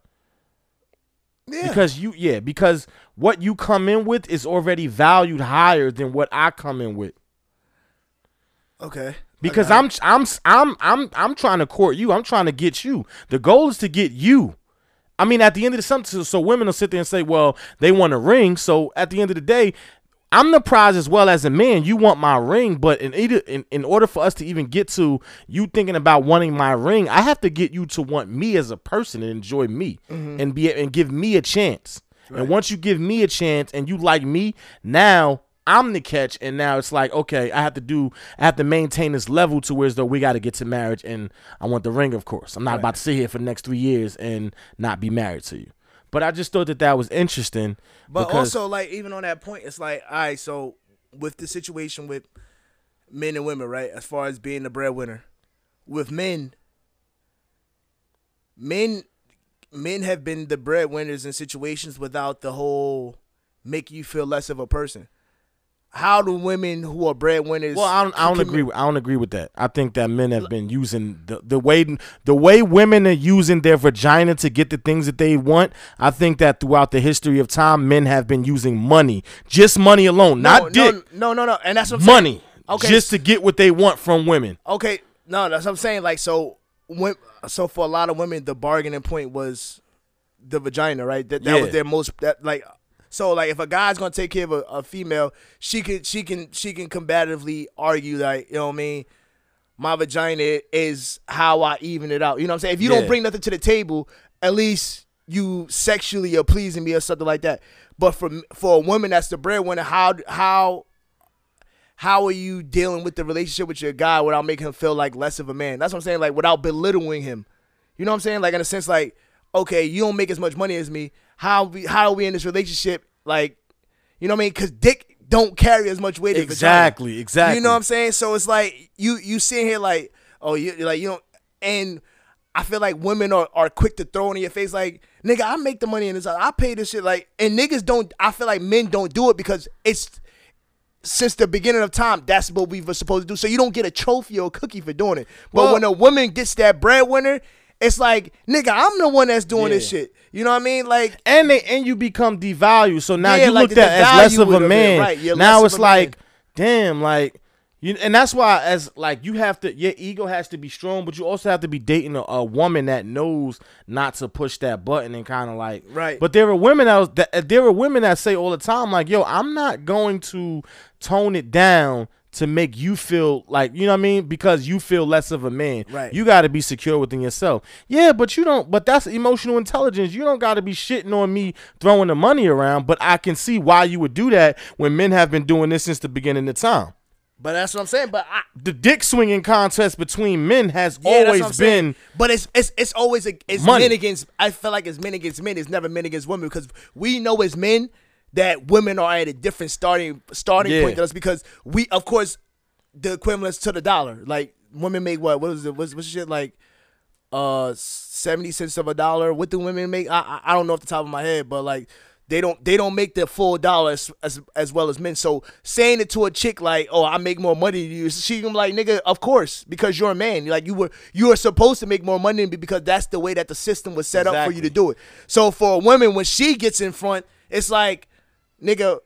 Yeah. because you yeah because what you come in with is already valued higher than what I come in with okay. because I'm I'm I'm I'm I'm trying to court you. I'm trying to get you. The goal is to get you. I mean, at the end of the something, so women will sit there and say, "Well, they want a ring." So at the end of the day, I'm the prize as well as a man. You want my ring, but in either in, in order for us to even get to you thinking about wanting my ring, I have to get you to want me as a person and enjoy me mm-hmm. and be and give me a chance. And once you give me a chance and you like me, now I'm the catch, and now it's like, okay, I have to do, I have to maintain this level to where as though we got to get to marriage, and I want the ring, of course. I'm not about to sit here for the next three years and not be married to you. But I just thought that that was interesting. But also, like, even on that point, it's like, all right, so with the situation with men and women, right, as far as being the breadwinner, with men, men, men have been the breadwinners in situations without the whole make you feel less of a person. How do women who are breadwinners? Well, I don't, I don't agree. With, I don't agree with that. I think that men have been using the, the way the way women are using their vagina to get the things that they want. I think that throughout the history of time, men have been using money, just money alone, No, not dick, no, no, no, no, and that's what I'm saying. money, Okay. just to get what they want from women. Okay, no, that's what I'm saying. Like, so, when, so for a lot of women, the bargaining point was the vagina, right? That that was their most that like. So like, if a guy's gonna take care of a, a female, she can she can she can combatively argue like, you know what I mean. My vagina is how I even it out. You know what I'm saying? If you Yeah. don't bring nothing to the table, at least you sexually are pleasing me or something like that. But for for a woman that's the breadwinner, how how how are you dealing with the relationship with your guy without making him feel like less of a man? That's what I'm saying, like without belittling him. You know what I'm saying? Like in a sense, like, okay, you don't make as much money as me. How we how are we in this relationship? Like, you know what I mean? Because dick don't carry as much weight as Exactly, vagina. exactly. You know what I'm saying? So it's like you you sitting here like, oh, you like you know, and I feel like women are, are quick to throw in your face like, nigga, I make the money in this. I pay this shit. Like, and niggas don't. I feel like men don't do it because it's since the beginning of time, that's what we were supposed to do. So you don't get a trophy or a cookie for doing it. But Well- when a woman gets that breadwinner, it's like, nigga, I'm the one that's doing this shit. You know what I mean? Like, and they and you become devalued. So now Yeah, you like looked at as less of a man. right, you're now it's like, damn, like you, and that's why as like you have to, your ego has to be strong, but you also have to be dating a, a woman that knows not to push that button and kind of like, Right. But there are women that, was, that there are women that say all the time, like, yo, I'm not going to tone it down. To make you feel like you know what I mean, because you feel less of a man. Right. You got to be secure within yourself. Yeah, but you don't. But that's emotional intelligence. You don't got to be shitting on me throwing the money around. But I can see why you would do that when men have been doing this since the beginning of time. but that's what I'm saying. But I, The dick swinging contest between men has yeah, that's always what I'm saying. been. But it's it's it's always a, it's Money. men against. I feel like it's men against men. It's never men against women because we know as men that women are at a different starting starting Yeah. point than us because we, of course, the equivalents to the dollar. Like women make what? What is it? What's what's shit like? Uh, seventy cents of a dollar. What do women make? I I, I don't know off the top of my head, but like. They don't. They don't make the full dollar as, as as well as men. So saying it to a chick like, "Oh, I make more money than you," she gonna be like, "Nigga, of course, because you're a man. Like you were, you were supposed to make more money than me because that's the way that the system was set up for you to do it." So for a woman, when she gets in front, it's like, "Nigga,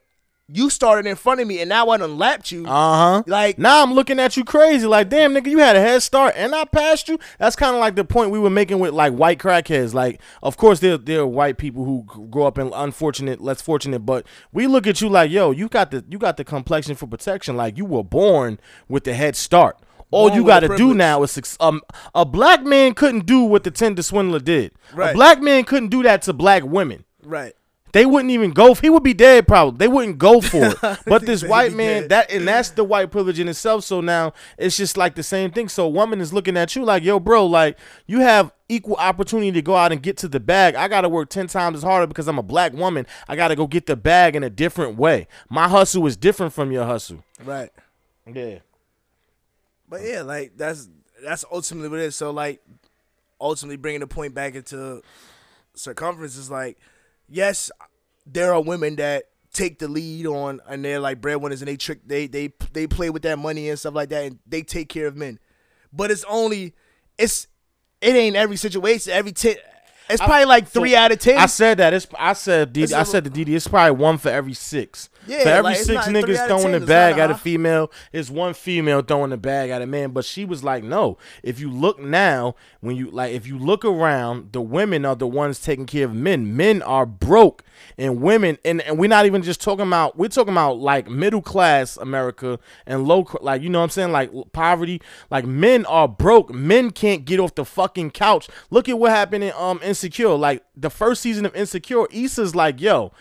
you started in front of me, and now I done lapped you." Uh huh. Like- now I'm looking at you crazy. Like, damn, nigga, you had a head start and I passed you. That's kind of like the point we were making with like white crackheads. Like, of course, there there are white people who grow up in unfortunate, less fortunate, but we look at you like, yo, you got the you got the complexion for protection. Like, you were born with the head start. All you got to do now is um, a black man couldn't do what the Tinder swindler did. A black man couldn't do that to black women. right. They wouldn't even go. For he would be dead probably. They wouldn't go for it. But this white man, dead. that and that's the white privilege in itself. So now it's just like the same thing. So a woman is looking at you like, yo, bro, like you have equal opportunity to go out and get to the bag. I gotta work ten times as harder because I'm a black woman. I gotta go get the bag in a different way. My hustle is different from your hustle. Right. Yeah. But yeah, like that's that's ultimately what it is. So like ultimately bringing the point back into circumference is like, yes, there are women that take the lead on and they're like breadwinners and they trick they they they play with that money and stuff like that and they take care of men. But it's only it's it ain't every situation. Every ten it's probably like three out of ten. I said that. It's I said DD, I said to DD. It's probably one for every six. Yeah, for every like, six niggas throwing 10, the bag at a female, it's one female throwing the bag at a man. But she was like, no. If you look now, when you like, if you look around, the women are the ones taking care of men. Men are broke, and women, and, and we're not even just talking about. We're talking about like middle class America and low, like you know what I'm saying, like poverty. Like men are broke. Men can't get off the fucking couch. Look at what happened in um Insecure. Like the first season of Insecure, Issa's like, yo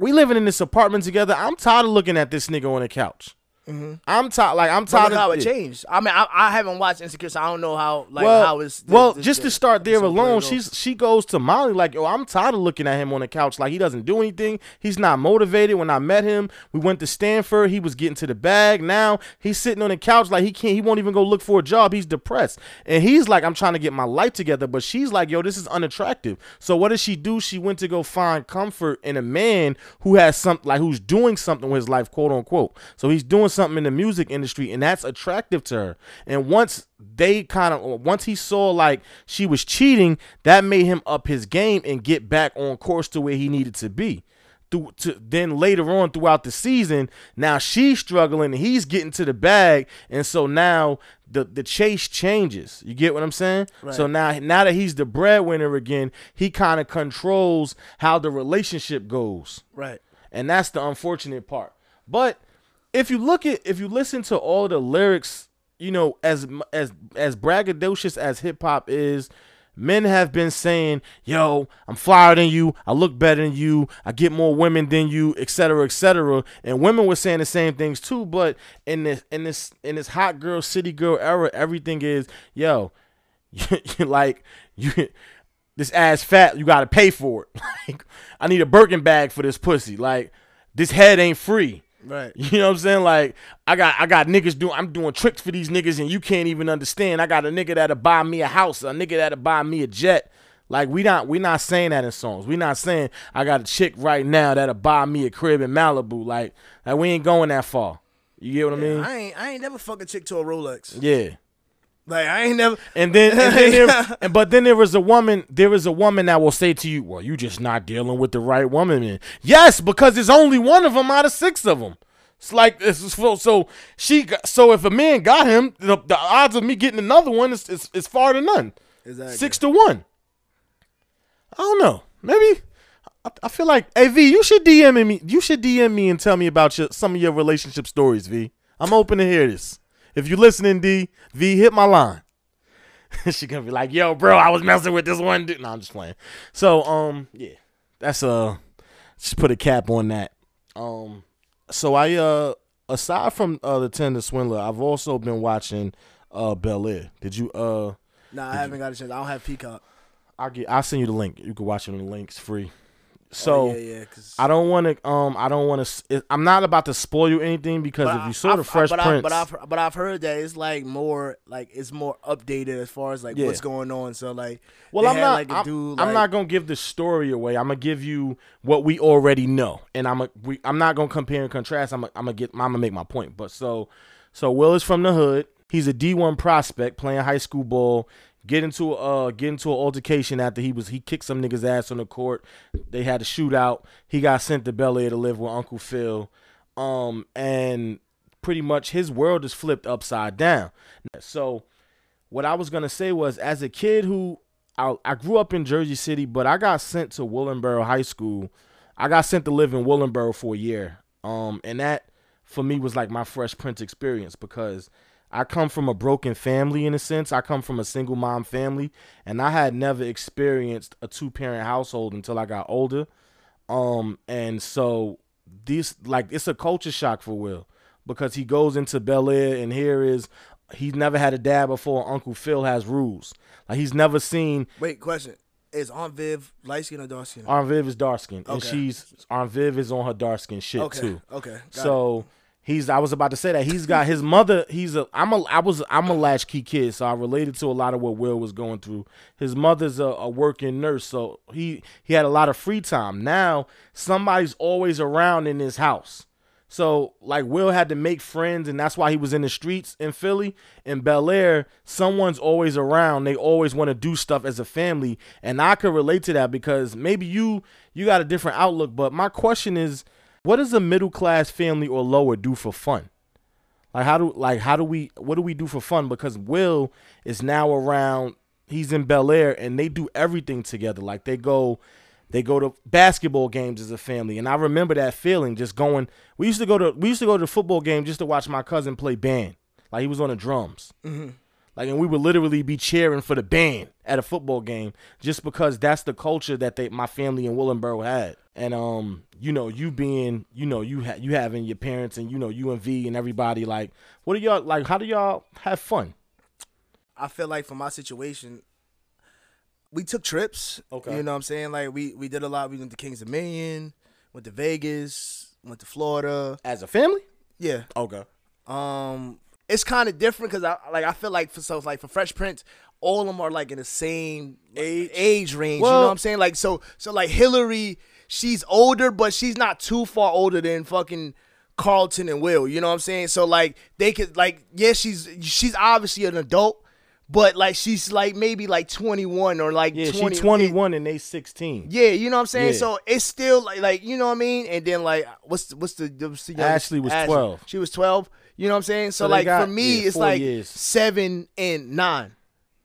we living in this apartment together. I'm tired of looking at this nigga on the couch. Mm-hmm. I'm tired. Like I'm tired of how it changed. I mean, I, I haven't watched Insecure, so I don't know how like well, how it's. the- well, the- just the- to start there alone, she's she goes to Molly like, yo, I'm tired of looking at him on the couch. Like he doesn't do anything. He's not motivated. When I met him, we went to Stanford. He was getting to the bag. Now he's sitting on the couch like he can't. He won't even go look for a job. He's depressed, and he's like, I'm trying to get my life together. But she's like, yo, this is unattractive. So what does she do? She went to go find comfort in a man who has something like who's doing something with his life, quote unquote. So he's doing something in the music industry, and that's attractive to her. And once they kind of once he saw like she was cheating, that made him up his game and get back on course to where he needed to be. Through, to, then later on throughout the season, now she's struggling and he's getting to the bag, and so now the the chase changes. You get what I'm saying? So now now that he's the breadwinner again, he kind of controls how the relationship goes right. and that's the unfortunate part. But if you look at if you listen to all the lyrics, you know, as as as braggadocious as hip hop is, men have been saying, "Yo, I'm flyer than you. I look better than you. I get more women than you, etc., etc." And women were saying the same things too. But in this in this in this hot girl city girl era, everything is, "Yo, like you." This ass fat, you gotta pay for it. Like, I need a Birkin bag for this pussy. Like, this head ain't free. Right. You know what I'm saying? Like I got I got niggas doing I'm doing tricks for these niggas and you can't even understand. I got a nigga that'll buy me a house, a nigga that'll buy me a jet. Like we not we not saying that in songs. We not saying I got a chick right now that'll buy me a crib in Malibu. Like like we ain't going that far. You get what I mean? I ain't I ain't never fuck a chick to a Rolex. Yeah. Like I ain't never. And then, and then there, and, but then there was a woman. There is a woman that will say to you, "Well, you just not dealing with the right woman." Man. Yes, because there's only one of them out of six of them. It's like it's so, so she. So if a man got him, the, the odds of me getting another one is is, is far to none. Exactly. Six to one. I don't know. Maybe. I, I feel like, hey V, you should DM me. You should DM me and tell me about your, some of your relationship stories, V. I'm open to hear this. If you listening, D, V, hit my line. she gonna be like, "Yo, bro, I was messing with this one dude." No, I'm just playing. So, um, yeah, that's uh, just put a cap on that. Um, so I uh, aside from uh the Tinder Swindler, I've also been watching uh Bel Air. Did you uh? Nah, I haven't got a chance. I don't have Peacock. I'll get. I'll send you the link. You can watch it on the links free. Oh, So yeah, yeah. I don't want to. Um, I don't want to. I'm not about to spoil you anything because if I- you saw the I've- Fresh but Prince, I, but I've but I've heard that it's like more like it's more updated as far as like Yeah. what's going on. So like, Well, I'm not. Like, I'm, dude, I'm like- not gonna give the story away. I'm gonna give you what we already know, and I'm a, we, I'm not gonna compare and contrast. I'm a, I'm gonna get. I'm gonna make my point. But so, so Will is from the hood. He's a D1 prospect playing high school ball. Get into uh get into an altercation after he was he kicked some niggas ass on the court. They had a shootout. He got sent to Bel Air to live with Uncle Phil. Um and pretty much his world is flipped upside down. So what I was gonna say was, as a kid who I, I grew up in Jersey City, but I got sent to Willingboro High School. I got sent to live in Willingboro for a year. Um, and that for me was like my Fresh Prince experience because I come from a broken family in a sense. I come from a single mom family, and I had never experienced a two parent household until I got older. Um, and so this like it's a culture shock for Will because he goes into Bel Air and here is he's never had a dad before. Uncle Phil has rules. Like he's never seen wait, question: Is Aunt Viv light skin or dark skin? Aunt Viv is dark skin, and she's Aunt Viv is on her dark skin shit okay, too. okay. got it. He's I was about to say that he's got his mother. He's a I'm a I was I'm a latchkey kid, so I related to a lot of what Will was going through. His mother's a, a working nurse, so he he had a lot of free time. Now somebody's always around in his house. So like Will had to make friends, and that's why he was in the streets in Philly. In Bel Air, someone's always around. They always want to do stuff as a family, and I could relate to that because maybe you you got a different outlook. But my question is, what does a middle class family or lower do for fun? Like how do like how do we what do we do for fun? Because Will is now around. He's in Bel Air, and they do everything together. Like they go they go to basketball games as a family, and I remember that feeling. Just going, we used to go to we used to go to the football game just to watch my cousin play band. Like he was on the drums. Mm-hmm. Like, and we would literally be cheering for the band at a football game just because that's the culture that they my family in Willingboro had. And um, you know, you being, you know, you ha- you having your parents and you know you and V and everybody. Like, what do y'all like? How do y'all have fun? I feel like for my situation, we took trips. Okay. You know what I'm saying? Like we we did a lot. We went to Kings Dominion, went to Vegas, went to Florida. As a family? Yeah. Okay. Um it's kind of different cuz I like I feel like for so like for Fresh Prince all of them are like in the same age, age range, you know what I'm saying? Like so so like Hillary, she's older but she's not too far older than fucking Carlton and Will, you know what I'm saying? So like they could like yeah, she's she's obviously an adult, but like she's like maybe like 21 or like Yeah, 20, she's 21 and they 16. yeah, you know what I'm saying. Yeah. So it's still like, like you know what I mean. And then like, what's the, what's the, what's the Ashley was 12. She was 12. You know what I'm saying. So, So like got, for me, yeah, it's like years. seven and nine.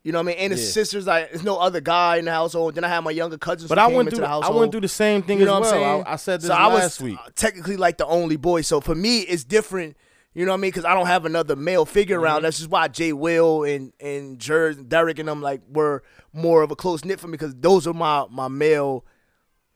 You know what I mean. And his Yeah. sisters, like, there's no other guy in the household. Then I had my younger cousins. But who I came went into through the I went through the same thing You know as what I'm well. saying? I, I said this so I was week. uh, technically like the only boy. So for me, it's different. You know what I mean? Because I don't have another male figure Mm-hmm. around. That's just why Jay Will and and and Derek and them like were more of a close knit for me because those are my my male.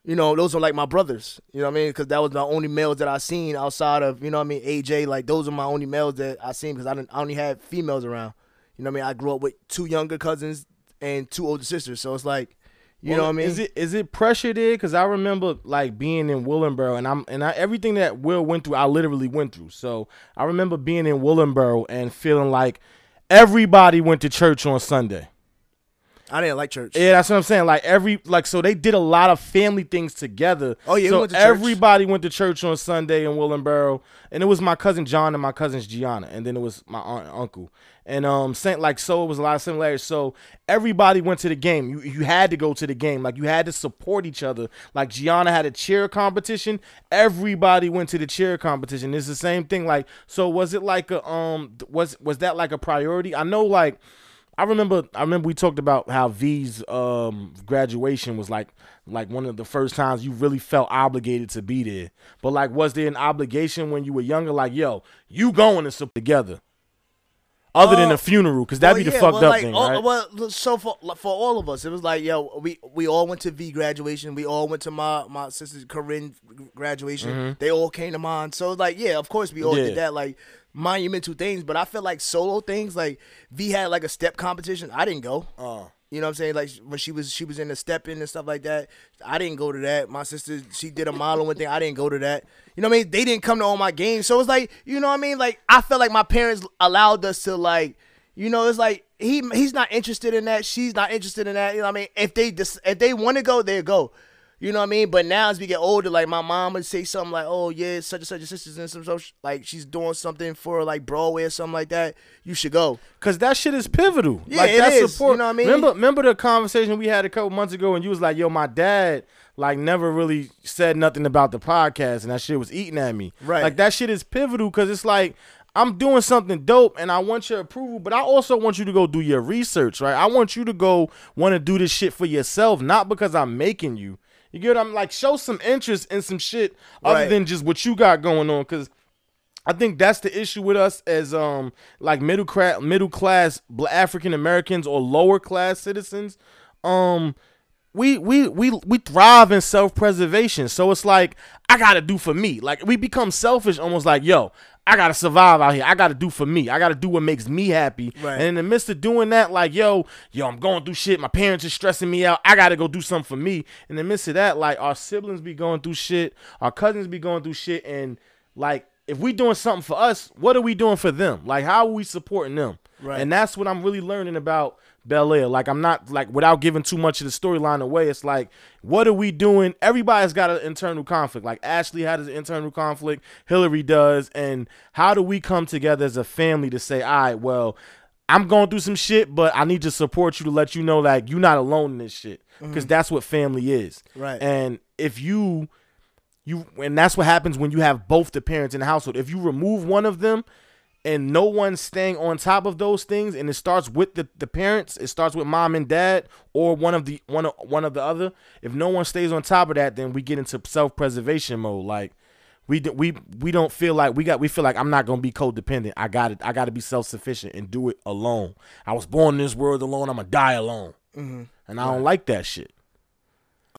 You know, those are like my brothers. You know what I mean? Because that was my only males that I seen outside of you know what I mean. AJ, like those are my only males that I seen because I didn't. I only had females around. You know what I mean? I grew up with two younger cousins and two older sisters. So it's like, you know what I mean? Is it is it pressure there? Because I remember like being in Willingboro, and I'm and I, everything that Will went through, I literally went through. So I remember being in Willingboro and feeling like everybody went to church on Sunday. I didn't like church. Yeah, that's what I'm saying. Like every like so they did a lot of family things together. Oh, yeah, we went to everybody went to church on Sunday in Willingboro, and it was my cousin John and my cousins Gianna, and then it was my aunt and uncle. And um, Saint like so it was a lot of similarities. So everybody went to the game. You you had to go to the game. Like you had to support each other. Like Gianna had a cheer competition. Everybody went to the cheer competition. It's the same thing. Like so was it like a um was was that like a priority? I know like. I remember I remember we talked about how V's um graduation was like like one of the first times you really felt obligated to be there. But like was there an obligation when you were younger like yo, you going to support together? Other than Uh, a funeral cuz that'd Well, be the yeah, fucked well, up like, thing, all- right? Well, so for for all of us, it was like, yo, we we all went to V graduation. We all went to my my sister's Corinne graduation. They all came to mine. So like, yeah, of course we all Mm-hmm. Yeah. did that, like monumental things. But I feel like solo things, like V had like a step competition. I didn't go. Uh, You know what I'm saying? Like when she was she was in the stepping and stuff like that. I didn't go to that. My sister she did a modeling thing. I didn't go to that. You know what I mean? They didn't come to all my games. So it's like, you know what I mean? Like I felt like my parents allowed us to like, you know, it's like he he's not interested in that. She's not interested in that. You know what I mean? If they just if they want to go, they go. You know what I mean? But now as we get older, like my mom would say something like, "Oh yeah, such and such your sister's in some social, like she's doing something for like Broadway or something like that. You should go." Cause that shit is pivotal. Yeah, like it that is. support. You know what I mean? Remember, remember the conversation we had a couple months ago, and you was like, "Yo, my dad like never really said nothing about the podcast, and that shit was eating at me." Right. Like that shit is pivotal because it's like I'm doing something dope, and I want your approval, but I also want you to go do your research, right? I want you to go want to do this shit for yourself, not because I'm making you. You get what I'm like? Show some interest in some shit other Right. than just what you got going on, because. I think that's the issue with us as um like middle class middle class African Americans or lower class citizens. Um we we we we thrive in self-preservation. So it's like I got to do for me. Like we become selfish almost like, yo, I got to survive out here. I got to do for me. I got to do what makes me happy. Right. And in the midst of doing that like, yo, yo, I'm going through shit. My parents are stressing me out. I got to go do something for me. In the midst of that like our siblings be going through shit, our cousins be going through shit and like if we doing something for us, what are we doing for them? Like how are we supporting them? Right. And that's what I'm really learning about Bel Air. Like I'm not like without giving too much of the storyline away. It's like what are we doing? Everybody's got an internal conflict. Like Ashley had an internal conflict. Hillary does. And how do we come together as a family to say, all right, well, I'm going through some shit, but I need to support you to let you know like you're not alone in this shit mm-hmm. because that's what family is. Right. And if you you and that's what happens when you have both the parents in the household. If you remove one of them and no one's staying on top of those things and it starts with the, the parents, it starts with mom and dad or one of the one of one of the other. If no one stays on top of that, then we get into self-preservation mode like we we we don't feel like we got we feel like I'm not gonna be codependent. I got it. I got to be self sufficient and do it alone. I was born in this world alone. I'm gonna die alone, Mm-hmm. and I don't like that shit.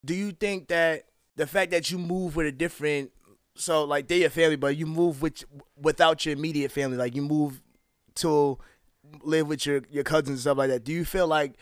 Do you think that the fact that you move with a different, so like they're your family, but you move with without your immediate family, like you move to live with your your cousins and stuff like that. Do you feel like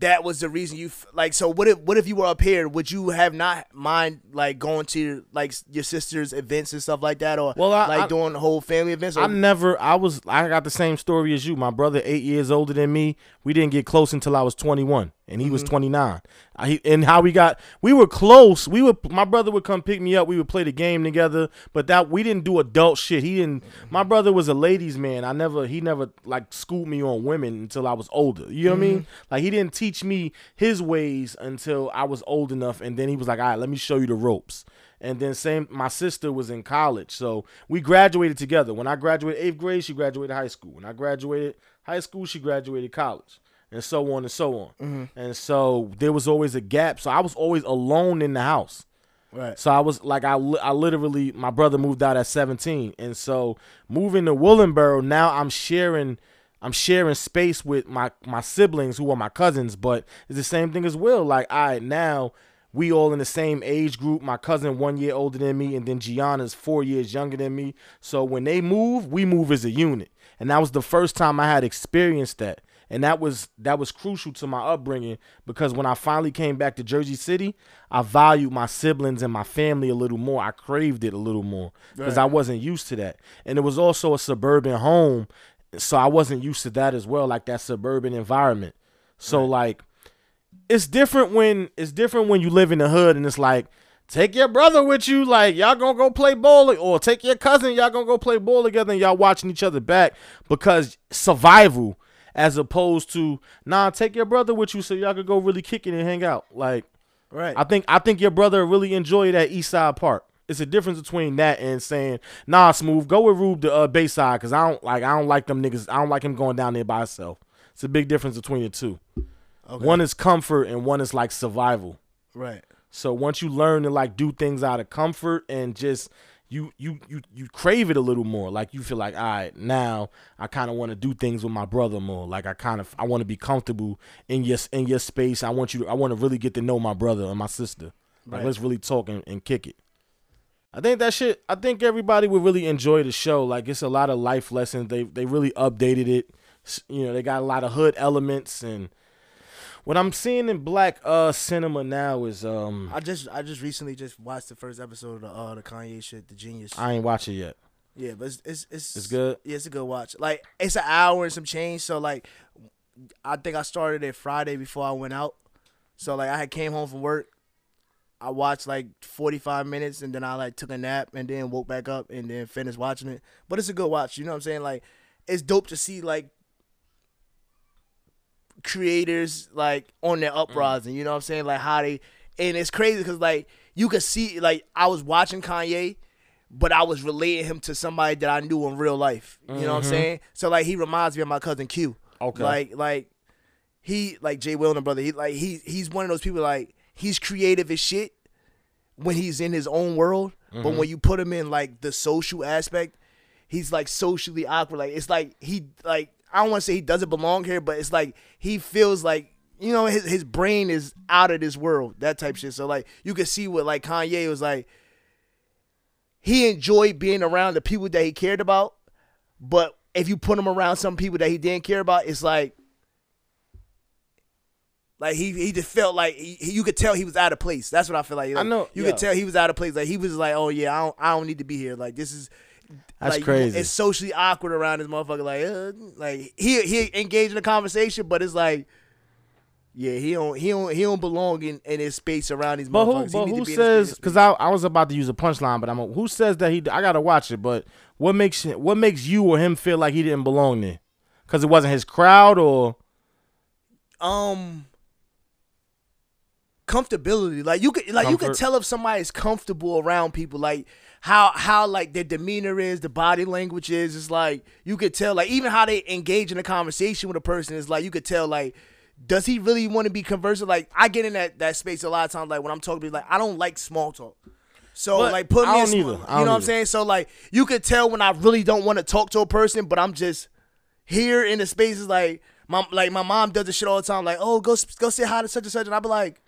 that was the reason you like? So what if what if you were up here? Would you have not mind like going to like your sister's events and stuff like that, or Well, I- like I- doing whole family events? Or, I never. I was. I got the same story as you. My brother, eight years older than me. We didn't get close until I was 21, and he was mm-hmm. 29. I, he- and how we got, we were close. We would. My brother would come pick me up. We would play the game together. But that we didn't do adult shit. He didn't. Mm-hmm. My brother was a ladies' man. I never. He never like schooled me on women until I was older. You know what I mean? Mm-hmm. Like he didn't teach me his ways until I was old enough. And then he was like, all right, let me show you the ropes. And then same, my sister was in college, so we graduated together. When I graduated eighth grade, she graduated high school. When I graduated high school, she graduated college, and so on and so on. Mm-hmm. And so there was always a gap. So I was always alone in the house. right. So I was like, I, li- I literally, my brother moved out at 17, and so moving to Willingboro, now I'm sharing, I'm sharing space with my my siblings who are my cousins, but it's the same thing as Will. Like, I right, now we all in the same age group. My cousin one year older than me, and then Gianna's four years younger than me. So when they move, we move as a unit, and that was the first time I had experienced that and that was that was crucial to my upbringing because when I finally came back to Jersey City, I valued my siblings and my family a little more. I craved it a little more because Right. I wasn't used to that, and it was also a suburban home, so I wasn't used to that as well, like that suburban environment. So like, it's different when it's different when you live in the hood and it's like. Take your brother with you, like y'all gonna go play ball, or take your cousin, y'all gonna go play ball together, and y'all watching each other back because survival as opposed to nah, take your brother with you so y'all could go really kicking and hang out. Like Right. I think I think your brother really enjoyed that East Side Park. It's a difference between that and saying, nah, smooth, go with Rube to uh, Bayside, cause I don't like I don't like them niggas. I don't like him going down there by himself. It's a big difference between the two. Okay. One is comfort and one is like survival. right. So once you learn to like do things out of comfort and just you you you you crave it a little more. Like you feel like, all right, now I kind of want to do things with my brother more. Like I kind of I want to be comfortable in your in your space. I want you to I want to really get to know my brother and my sister. Like Right. let's really talk and, and kick it. I think that shit. I think everybody would really enjoy the show. Like it's a lot of life lessons. They they really updated it. You know, they got a lot of hood elements and what I'm seeing in black uh cinema now is um I just I just recently just watched the first episode of the uh the Kanye shit, the Genius. I ain't watch it yet. yeah, but it's it's it's, It's good? Yeah, it's a good watch. Like it's an hour and some change. So like, I think I started it Friday before I went out. So like I had came home from work. I watched like 45 minutes and then I like took a nap and then woke back up and then finished watching it. But it's a good watch. You know what I'm saying? Like it's dope to see like creators like on their mm. uprising. You know what I'm saying? Like how they and it's crazy because like you could see like I was watching Kanye, but I was relating him to somebody that I knew in real life. You know what I'm mm-hmm. saying? So like he reminds me of my cousin Q. Okay. Like like he like Jay Wilner brother. He like he he's one of those people like he's creative as shit when he's in his own world, but mm-hmm. when you put him in like the social aspect, he's like socially awkward. Like it's like he like I don't want to say he doesn't belong here, but it's like he feels like you know his his brain is out of this world. That type shit. So like you can see what like Kanye was like. He enjoyed being around the people that he cared about, but if you put him around some people that he didn't care about, it's like like he he just felt like he, he- you could tell he was out of place. That's what I feel like. Like, know, you yeah. could tell he was out of place. Like he was like, oh yeah, I don't I don't need to be here. Like this is That's like, crazy. It's socially awkward around this motherfucker. Like, uh, like he he engaged in a conversation, but it's like, yeah, he don't he don't he don't belong in, in his space around these But who, motherfuckers. He but to who says? Because I, I was about to use a punchline, but I'm a, who says that he? I gotta watch it. But what makes what makes you or him feel like he didn't belong there? Because it wasn't his crowd, or um comfortability. Like you could like you could tell if somebody's comfortable around people like how how like their demeanor is the body language is. It's like you could tell like even how they engage in a conversation with a person is like you could tell like does he really want to be conversing like i get in that that space a lot of times like when i'm talking to people, like i don't like small talk. So But like put me in small, you know what i'm saying? So like you could tell when i really don't want to talk to a person but i'm just here in the spaces like my like my mom does this shit all the time. Like, oh, go go say hi to such and such, and I be like,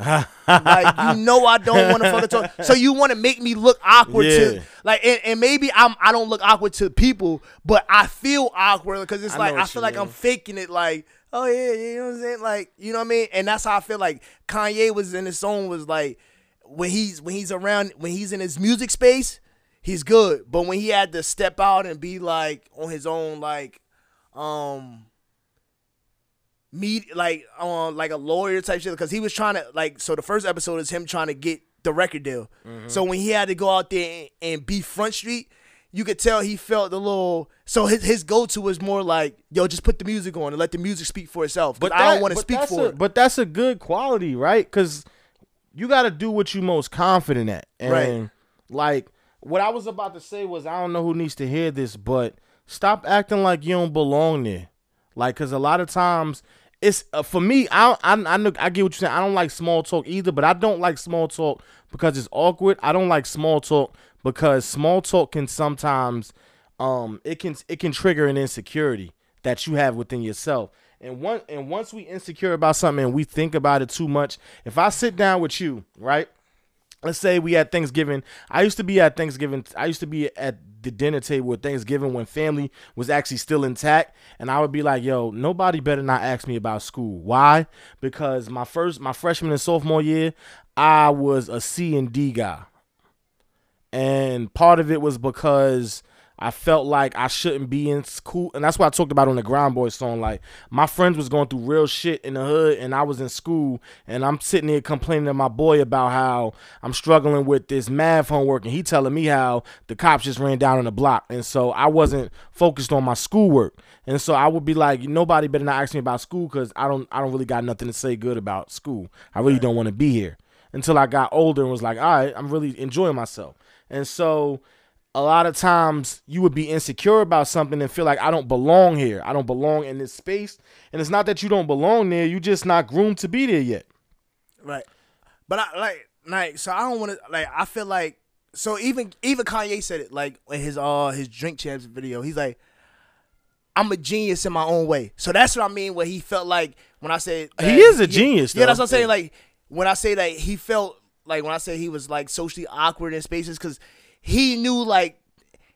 like you know I don't want to fucking talk. So you want to make me look awkward Yeah. to like, and, and maybe I'm I don't look awkward to people, but I feel awkward because it's I like I feel like I'm faking it. Like, oh yeah, yeah, you know what I'm saying? Like, you know what I mean? And that's how I feel like Kanye was in his song was like when he's when he's around when he's in his music space, he's good. But when he had to step out and be like on his own, like, um me like um like a lawyer type shit because he was trying to like so the first episode is him trying to get the record deal. So when he had to go out there and, and be Front Street, you could tell he felt a little. So his his go to was more like, yo, just put the music on and let the music speak for itself. But I don't want to speak for a, it. But that's a good quality, right? Because you got to do what you most confident at. And Right. like what I was about to say was, I don't know who needs to hear this, but stop acting like you don't belong there. Like, because a lot of times. It's uh, for me. I I I, know, I get what you're saying. I don't like small talk either, but I don't like small talk because it's awkward. I don't like small talk because small talk can sometimes um it can it can trigger an insecurity that you have within yourself. And one and once we insecure about something and we think about it too much, if I sit down with you, right? Let's say we had Thanksgiving. I used to be at Thanksgiving. I used to be at the dinner table at Thanksgiving when family was actually still intact, and I would be like, "Yo, nobody better not ask me about school. Why? Because my first, my freshman and sophomore year, I was a C and D guy and part of it was because I felt like I shouldn't be in school, and that's what I talked about on the Ground Boy song. Like my friends was going through real shit in the hood, and I was in school, and I'm sitting here complaining to my boy about how I'm struggling with this math homework, and he telling me how the cops just ran down on the block, and so I wasn't focused on my schoolwork, and so I would be like, nobody better not ask me about school because I don't, I don't really got nothing to say good about school. I really don't want to be here until I got older and was like, all right, I'm really enjoying myself. And so a lot of times you would be insecure about something and feel like I don't belong here. I don't belong in this space. And it's not that you don't belong there, you just not groomed to be there yet. Right. But I like like so I don't want to like I feel like so even even Kanye said it like in his uh his drink champs video. He's like I'm a genius in my own way. So that's what I mean when he felt like when I said He is a genius, Yeah, that's what I'm saying like when I say that he felt like when I say he was like socially awkward in spaces cuz he knew like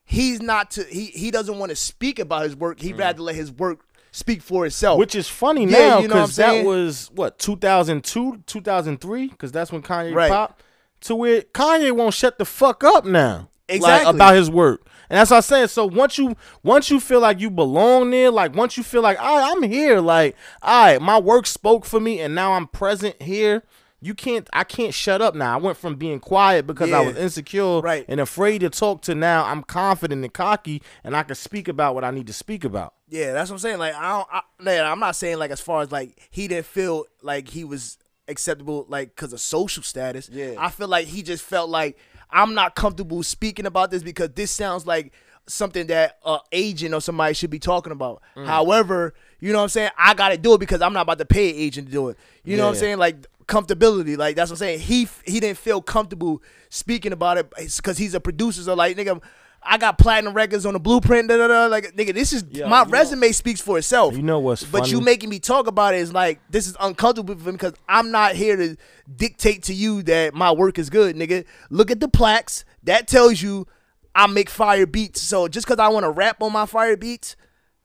he's not to he he doesn't want to speak about his work. He'd mm. rather let his work speak for itself. Which is funny Yeah, now you know because that was what 2002, 2003, because that's when Kanye Right. popped. To where Kanye won't shut the fuck up now, like, Exactly. about his work, and that's what I'm saying. So once you once you feel like you belong there, like once you feel like all right, I'm here, like all right, my work spoke for me, and now I'm present here. You can't, I can't shut up now. I went from being quiet because I was insecure Right. and afraid to talk to now I'm confident and cocky, and I can speak about what I need to speak about. Yeah, that's what I'm saying. Like I don't, I, man, I'm not saying like as far as like he didn't feel like he was acceptable like because of social status. Yeah. I feel like he just felt like I'm not comfortable speaking about this because this sounds like something that a agent or somebody should be talking about. Mm. However, you know what I'm saying? I got to do it because I'm not about to pay an agent to do it. You know what I'm saying? Like comfortability, like that's what I'm saying. He he didn't feel comfortable speaking about it because he's a producer. So like nigga. I got platinum records on the blueprint, da da da. Like, nigga, this is Yo, my you know- resume speaks for itself. You know what's But you making me talk about it is like this is uncomfortable for me because I'm not here to dictate to you that my work is good, nigga. Look at the plaques. That tells you I make fire beats. So just because I want to rap on my fire beats,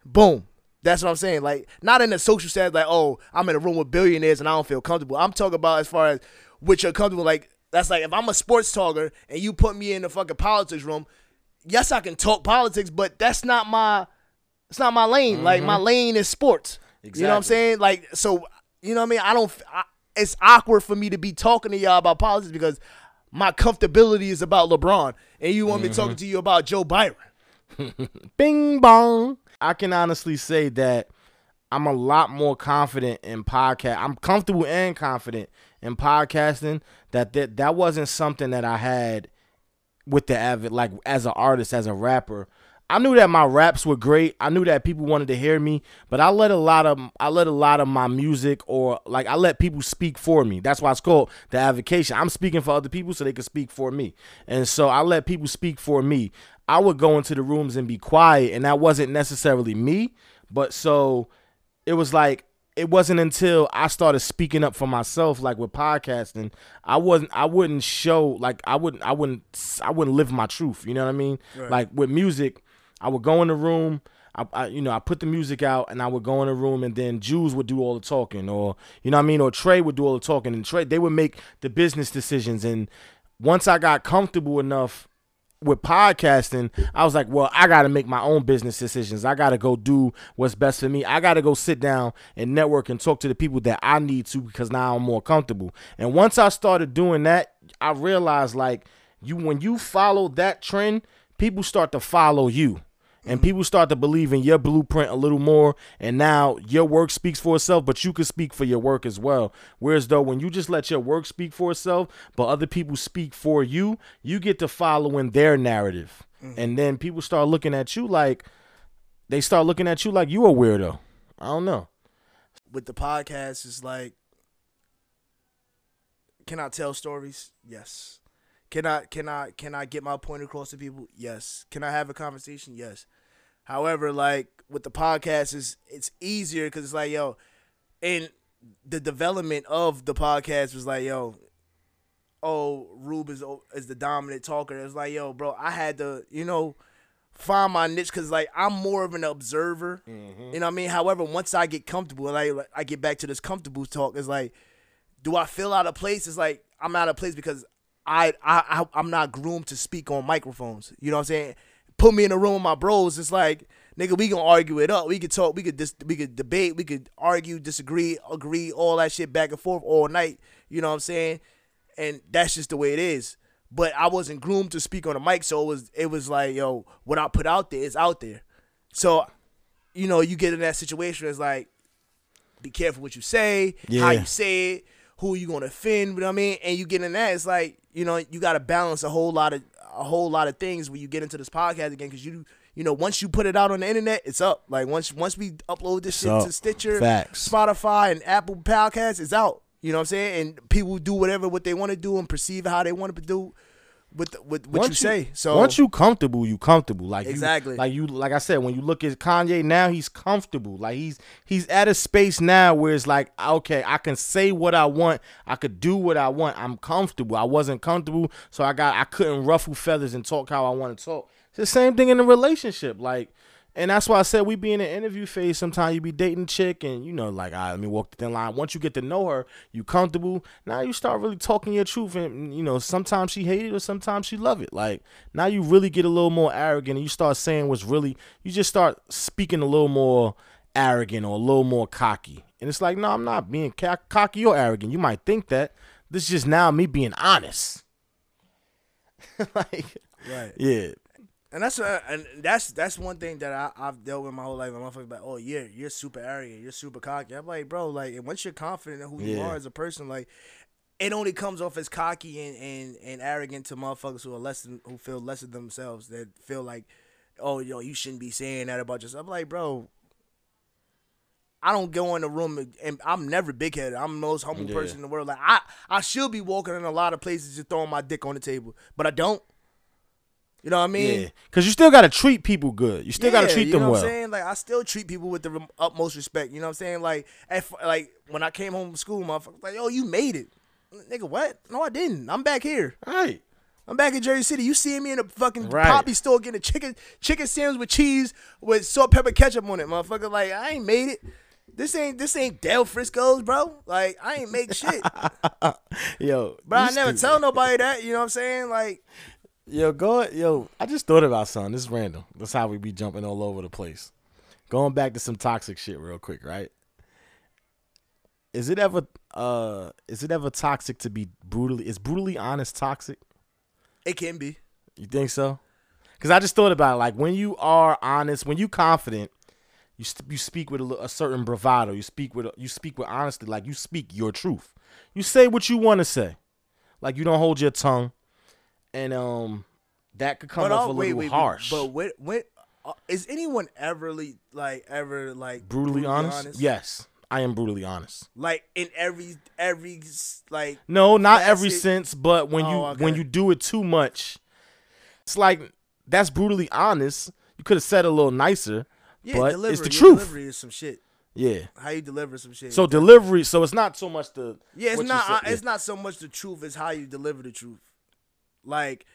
boom. That's what I'm saying. Like, not in the social sense, like, oh, I'm in a room with billionaires and I don't feel comfortable. I'm talking about as far as which you're comfortable. Like, that's like if I'm a sports talker and you put me in the fucking politics room, yes, I can talk politics, but that's not my it's not my lane. Like my lane is sports. You know what I'm Mm-hmm. Saying? Like so, you know what I mean? I don't. I, it's awkward for me to be talking to y'all about politics because my comfortability is about LeBron, and you want me Mm-hmm. talking to you about Joe Byron. Bing bong. I can honestly say that I'm a lot more confident in podcast. I'm comfortable and confident in podcasting. That that that wasn't something that I had with the avid like as an artist, as a rapper. I knew that my raps were great. I knew that people wanted to hear me, but I let a lot of I let a lot of my music or like I let people speak for me. That's why it's called the avocation. I'm speaking for other people so they can speak for me. And so I let people speak for me. I would go into the rooms and be quiet and that wasn't necessarily me, but so it was like it wasn't until I started speaking up for myself, like with podcasting, I wasn't, I wouldn't show, like I wouldn't, I wouldn't, I wouldn't live my truth. You know what I mean? Like with music, I would go in the room, I, I, you know, I put the music out, and I would go in the room, and then Jews would do all the talking, or you know what I mean, or Trey would do all the talking, and Trey, they would make the business decisions, and once I got comfortable enough with podcasting, I was like, well, I got to make my own business decisions. I got to go do what's best for me. I got to go sit down and network and talk to the people that I need to because now I'm more comfortable. And once I started doing that, I realized like you when you follow that trend, people start to follow you. And people start to believe in your blueprint a little more, and now your work speaks for itself, but you can speak for your work as well. Whereas though when you just let your work speak for itself, but other people speak for you, you get to follow in their narrative. Mm-hmm. And then people start looking at you like they start looking at you like you a weirdo. I don't know. With the podcast, it's like, can I tell stories? Yes. Can I can I can I get my point across to people? Yes. Can I have a conversation? Yes. However, like with the podcast, is it's easier because it's like yo, and the development of the podcast was like yo, oh Rube is oh, is the dominant talker. It's like yo, bro, I had to you know find my niche because like I'm more of an observer. Mm-hmm. You know what I mean? However, once I get comfortable, like I get back to this comfortable talk, it's like, do I feel out of place? It's like I'm out of place because I I, I I'm not groomed to speak on microphones. You know what I'm saying? Put me in a room with my bros. It's like nigga, we gonna argue it up. We could talk. We could dis- we could debate. We could argue, disagree, agree, all that shit back and forth all night. You know what I'm saying? And that's just the way it is. But I wasn't groomed to speak on the mic, so it was it was like yo, what I put out there is out there. So, you know, you get in that situation. It's like, be careful what you say, how Yeah. you say it, who you gonna offend. You know what I mean? And you get in that, it's like you know you got to balance a whole lot of a whole lot of things when you get into this podcast again because you you know once you put it out on the internet, it's up. Like once once we upload this shit to Stitcher, Facts. Spotify, and Apple Podcasts, it's out. You know what I'm saying? And people do whatever what they want to do and perceive how they want to do with with what you say. So once you comfortable, you comfortable. Like you- Exactly. like you, like I said, when you look at Kanye now, he's comfortable. Like he's he's at a space now where it's like, okay, I can say what I want, I could do what I want. I'm comfortable. I wasn't comfortable, so I got I couldn't ruffle feathers and talk how I want to talk. It's the same thing in a relationship, like. And that's why I said we be in an interview phase. Sometimes you be dating chick, and you know, like, all right, let me walk the thin line. Once you get to know her, you comfortable. Now you start really talking your truth, and you know, sometimes she hate it, or sometimes she love it. Like now you really get a little more arrogant, and you start saying what's really. You just start speaking a little more arrogant or a little more cocky, and it's like, no, I'm not being cocky or arrogant. You might think that. This is just now me being honest. like, right. yeah, And that's uh, and that's that's one thing that I, I've dealt with my whole life. My motherfuckers like, oh yeah, you're super arrogant, you're super cocky. I'm like, bro, like, once you're confident in who you are as a person, like, it only comes off as cocky and, and, and arrogant to motherfuckers who are less than who feel less than themselves. That feel like, oh yo, you shouldn't be saying that about yourself. I'm like, bro. I don't go in the room and, and I'm never big headed. I'm the most humble Yeah. person in the world. Like I, I should be walking in a lot of places just throwing my dick on the table, but I don't. You know what I mean? yeah, because you still got to treat people good. You still got to Yeah, treat you them know well. I'm saying? Like I still treat people with the utmost respect. You know what I'm saying? Like, if, like when I came home from school, motherfuckers like, "Yo, you made it, nigga." What? No, I didn't. I'm back here. Right. I'm back in Jersey City. You seeing me in a fucking Right. poppy store getting a chicken chicken sandwich with cheese with salt, pepper, ketchup on it, motherfucker. Like I ain't made it. This ain't this ain't Del Frisco's, bro. Like I ain't make shit, Yo, but I never stupid. tell nobody that. You know what I'm saying? Like Yo, go yo. I just thought about something. This is random. That's how we be jumping all over the place. Going back to some toxic shit real quick, right? Is it ever uh is it ever toxic to be brutally is brutally honest toxic? It can be. You think so? Cuz I just thought about it like when you are honest, when you confident, you st- you speak with a, a, certain bravado. You speak with a, you speak with honesty, like you speak your truth. You say what you want to say. Like you don't hold your tongue. And um that could come But off all- a little wait, harsh. But when, when uh, is anyone ever like ever like brutally, honest? Yes. I am brutally honest. Like in every every like No, not every Classic. sense, but when you Oh, okay. when you do it too much, it's like that's brutally honest. You could have said a little nicer, yeah, but delivery, it's the truth. Delivery is some shit. Yeah. How you deliver some shit. So delivery. So it's not so much the yeah, it's not. said, uh, yeah. It's not so much the truth as how you deliver the truth. Like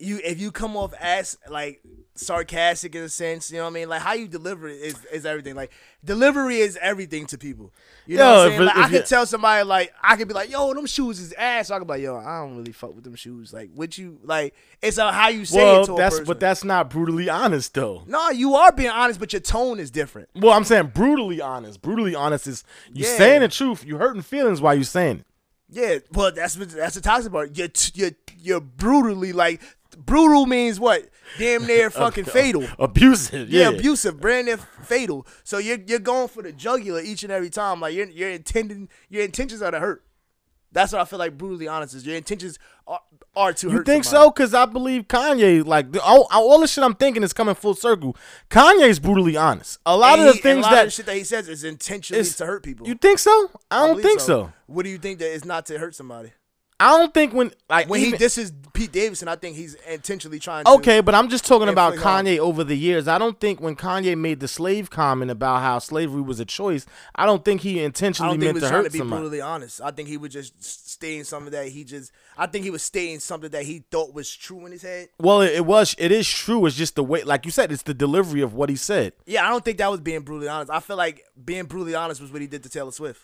you, if you come off as like sarcastic in a sense, you know what I mean. Like how you deliver it is is everything. Like delivery is everything to people. You know Yo, what I'm saying? it- Like, if I could tell somebody like I could be like, "Yo, them shoes is ass." I could be like, "Yo, I don't really fuck with them shoes." Like, would you like? It's a, how you say Well, it to that's but that's not brutally honest though. no, you are being honest, but your tone is different. Well, I'm saying brutally honest. Brutally honest is you Yeah. saying the truth. You hurting feelings while you saying it. Yeah, well, that's that's the toxic part. You're you're you're brutally like brutal means what? Damn near fucking fatal. Abusive. Yeah, Yeah, abusive, brand near fatal. So you're you're going for the jugular each and every time. Like you're you're intending your intentions are to hurt. That's what I feel like brutally honest is. Your intentions are, You think somebody. so? Because I believe Kanye, like the, all, all the shit I'm thinking is coming full circle. Kanye's brutally honest. A lot And of the he- things a lot that of the shit that he says is intentionally is- to hurt people. you think so? I don't think so. What do you think that is not to hurt somebody? I don't think when like When even- he disses Pete Davidson, I think he's intentionally trying. to... Okay, but I'm just talking about. Kanye over the years. I don't think when Kanye made the slave comment about how slavery was a choice, I don't think he I intentionally don't think he meant was to trying hurt to be somebody. brutally honest. I think he was just stating something that he just. I think he was stating something that he thought was true in his head. Well, it, it was. It is true. It's just the way, like you said, it's the delivery of what he said. Yeah, I don't think that was being brutally honest. I feel like being brutally honest was what he did to Taylor Swift.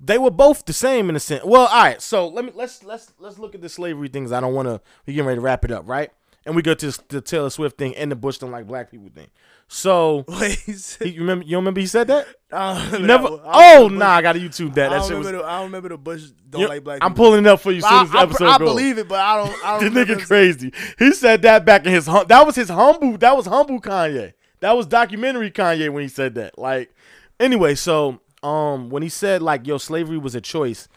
They were both the same in a sense. Well, all right. So let me let's let's let's look at the slavery things. I don't want to. We getting ready to wrap it up, right? And we go to the Taylor Swift thing and the Bush don't like black people thing. So Wait, he you remember? You remember he said that? I don't never. that. I Oh nah, I got to YouTube that. I That don't, shit was. remember the, I don't remember the Bush don't You- like black. I'm pulling it up for you soon as the I, I, episode I goes. believe it, but I don't. I don't This nigga crazy. He said that back in his hum- that was his humble that was humble Kanye. That was documentary Kanye when he said that. Like anyway, so um when he said like yo slavery was a choice,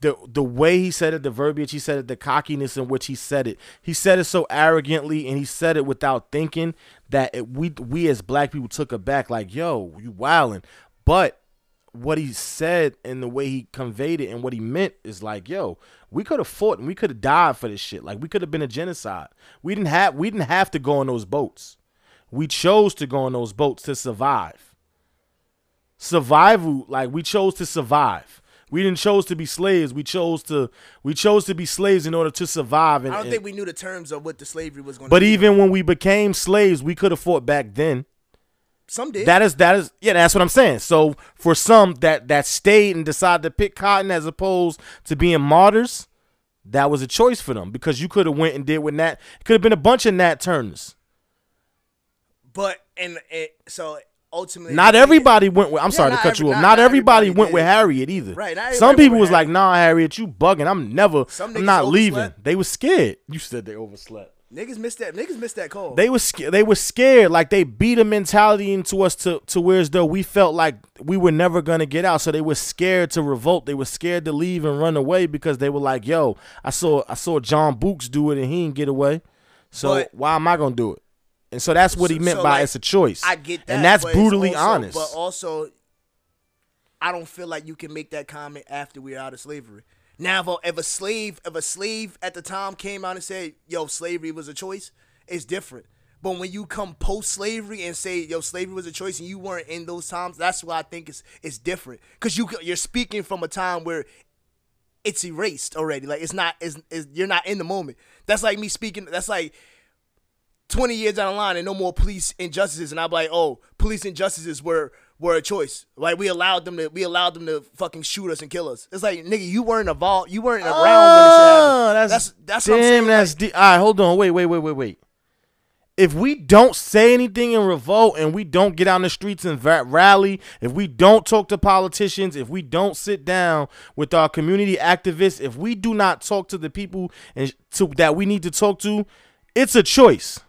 the the way he said it, the verbiage he said it, the cockiness in which he said it, he said it so arrogantly and he said it without thinking that it, we we as black people took it back like yo you wildin'. But what he said and the way he conveyed it and what he meant is like, yo, we could have fought and we could have died for this shit. Like we could have been a genocide. We didn't have we didn't have to go on those boats. We chose to go on those boats to survive. Survival, like we chose to survive. We didn't chose to be slaves. We chose to we chose to be slaves in order to survive. And, I don't think we knew the terms of what the slavery was going. but to be. But even when we became slaves, we could have fought back then. some did. That is that is yeah, that's what I'm saying. So for some that that stayed and decided to pick cotton as opposed to being martyrs, that was a choice for them because you could have went and did with Nat. Could have been a bunch of Nat Turners. but and it, so ultimately, Not everybody went with. I'm sorry to cut every- you off. not- Not, everybody, everybody went with Harriet either. Right, Some people was with like, "Nah, Harriet, you bugging. I'm never. Some I'm not leaving." overslept. They was scared. You said they overslept. niggas missed that. Niggas missed that call. They was sca- they were scared, like they beat a mentality into us to to where as though we felt like we were never gonna get out. So they were scared to revolt. They were scared to leave and run away because they were like, "Yo, I saw I saw John Books do it and he didn't get away. So But- why am I gonna do it?" And so that's what he meant so, by like, it's a choice. I get that, and that's brutally also- honest. But also, I don't feel like you can make that comment after we're out of slavery. Now, if a, if a slave, if a slave at the time came out and said, "Yo, slavery was a choice," it's different. But when you come post slavery and say, "Yo, slavery was a choice," and you weren't in those times, that's why I think it's it's different. Cause you you're speaking from a time where it's erased already. Like it's not, it's, it's you're not in the moment. That's like me speaking. That's like 20 years down the line and no more police injustices and I'm like, oh, police injustices were were a choice. Like we allowed them to we allowed them to fucking shoot us and kill us. It's like nigga, you weren't involved. You weren't around when it Oh, happened. Ah, that's That's that's damn. that's like, deep. All right, hold on. Wait, wait, wait, wait, wait. If we don't say anything in revolt and we don't get out in the streets and rally, if we don't talk to politicians, if we don't sit down with our community activists, if we do not talk to the people and to, that we need to talk to, it's a choice.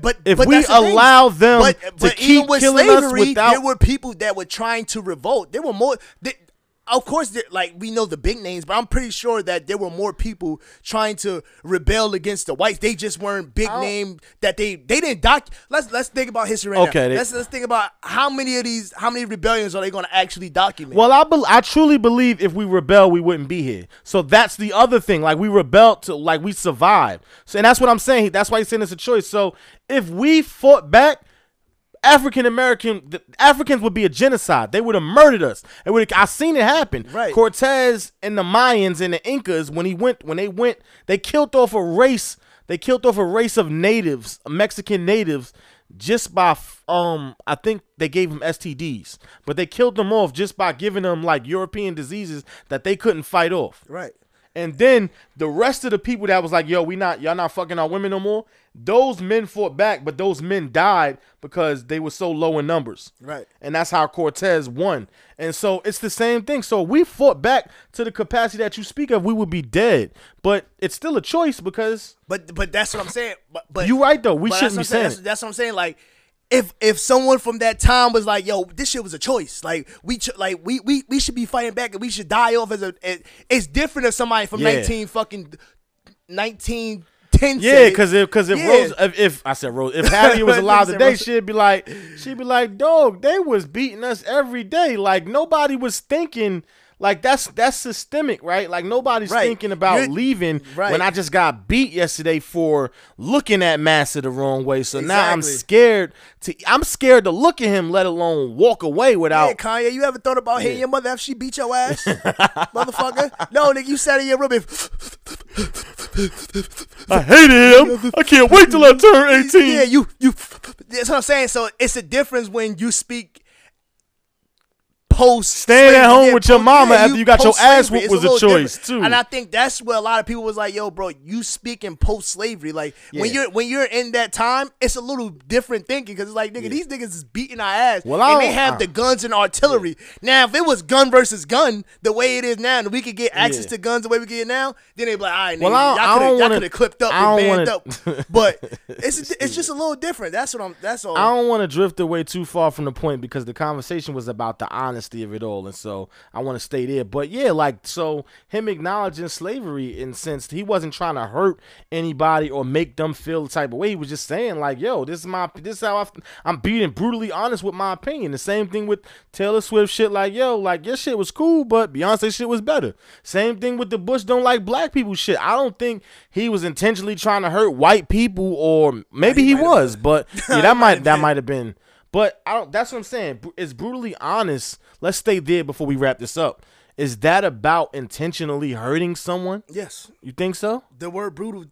But If but we the thing. allow them but, to but keep even with killing us slavery, without- there were people that were trying to revolt. There were more. They, of course, like we know the big names, but I'm pretty sure that there were more people trying to rebel against the whites. They just weren't big oh. name. That they they didn't doc. Let's let's think about history right Okay, now. they- let's let's think about how many of these how many rebellions are they going to actually document? Well, I bel I truly believe if we rebel, we wouldn't be here. So that's the other thing. Like we rebelled to, like we survived. So, and that's what I'm saying. That's why he's saying it's a choice. So if we fought back, African American Africans would be a genocide. They would have murdered us. It would. I seen it happen. Right. Cortez and the Mayans and the Incas when he went when they went they killed off a race. They killed off a race of natives, Mexican natives, just by um. I think they gave them STDs, but they killed them off just by giving them like European diseases that they couldn't fight off. right. And then the rest of the people that was like, yo, we not y'all not fucking our women no more. Those men fought back, but those men died because they were so low in numbers. Right. And that's how Cortez won. And so it's the same thing. So we fought back to the capacity that you speak of, we would be dead. But it's still a choice because But but that's what I'm saying. But but you right though. We shouldn't be that's saying That's, that's what I'm saying. Like, if if someone from that time was like, "Yo, this shit was a choice," like we ch- like we we we should be fighting back and we should die off as a. It, it's different if somebody from Yeah. 19 fucking 1910. Yeah, because if because if Yeah. Rose if, if I said Rose if Hattie was alive today, Rose. she'd be like she'd be like, dog, they was beating us every day. Like nobody was thinking like that's that's systemic, right? Like nobody's Right. thinking about You're- leaving right. when I just got beat yesterday for looking at Massa the wrong way. So now I'm scared to I'm scared to look at him, let alone walk away Yeah, without Kanye, you ever thought about hitting your mother after she beat your ass, motherfucker? No, nigga, you sat in your room and I hate him. I can't wait till I turn 18. yeah, you you. That's what I'm saying. So it's a difference when you speak post Staying at home with your mama after you got your ass whooped was It's a choice, different. too. And I think that's where a lot of people was like, "Yo, bro, you speaking post slavery. Like when you're when you're in that time, it's a little different thinking because it's like, nigga, these niggas is beating our ass, Well, I and they have I- the guns and artillery. Now, if it was gun versus gun, the way it is now, and we could get access Yeah. to guns the way we get it now, then they'd be like, all right, Well, nigga, I y'all could have wanna- y'all could have clipped up I and banned wanna- up, but it's it's just a little different. That's what I'm. That's all. I don't want to drift away too far from the point because the conversation was about the honesty of it all, and so I want to stay there. But yeah, like so, him acknowledging slavery in sense he wasn't trying to hurt anybody or make them feel the type of way. He was just saying like, "Yo, this is my this is how I, I'm being brutally honest with my opinion." The same thing with Taylor Swift shit. Like, yo, like your shit was cool, but Beyonce shit was better. Same thing with the Bush don't like black people shit. I don't think he was intentionally trying to hurt white people, or maybe he he was, but yeah, that might that might have been. But I don't. That's what I'm saying. It's brutally honest. Let's stay there before we wrap this up. Is that about intentionally hurting someone? yes, You think so? the word brutal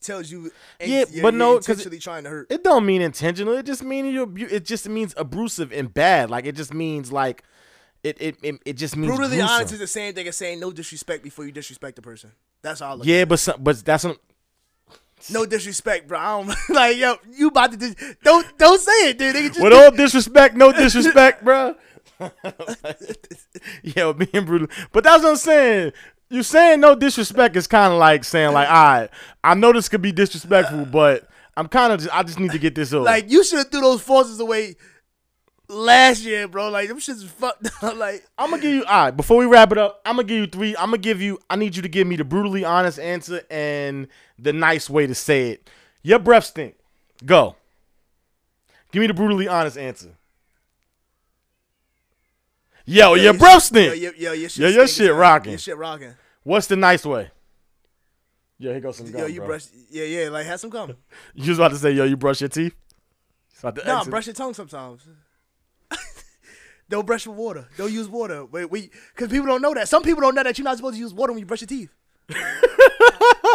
tells you. Yeah, you're- but you're no, intentionally trying to hurt. It don't mean intentional. It just means you. It just means abusive and bad. Like it just means like. It it it, it just means Brutally gruesome. honest is the same thing as saying no disrespect before you disrespect the person. That's all. Yeah, but some, but that's some, No disrespect, bro. I don't like yo. You about to dis- don't don't say it, dude. Just with all disrespect, no disrespect, bro. Yo, being brutal. But that's what I'm saying. You saying no disrespect is kind of like saying like, all right, I know this could be disrespectful, but I'm kind of just, I just need to get this over. like you should have threw those forces away last year, bro. Like them shits fucked. up. like I'm gonna give you all right. Before we wrap it up, I'm gonna give you three. I'm gonna give you. I need you to give me the brutally honest answer and the nice way to say it. Your breath stink. Go. Give me the brutally honest answer. Yo, your breath stink. yo, yo, your shit, Yo, your shit rocking. Your shit rocking. What's the nice way? Yo, here goes some gum, Yo, you bro. brush. Yeah, yeah. Like have some gum. You was about to say, yo, you brush your teeth? No, exit. brush your tongue sometimes. Don't brush with water. Don't use water. Wait, wait, because people don't know that. Some people don't know that you're not supposed to use water when you brush your teeth.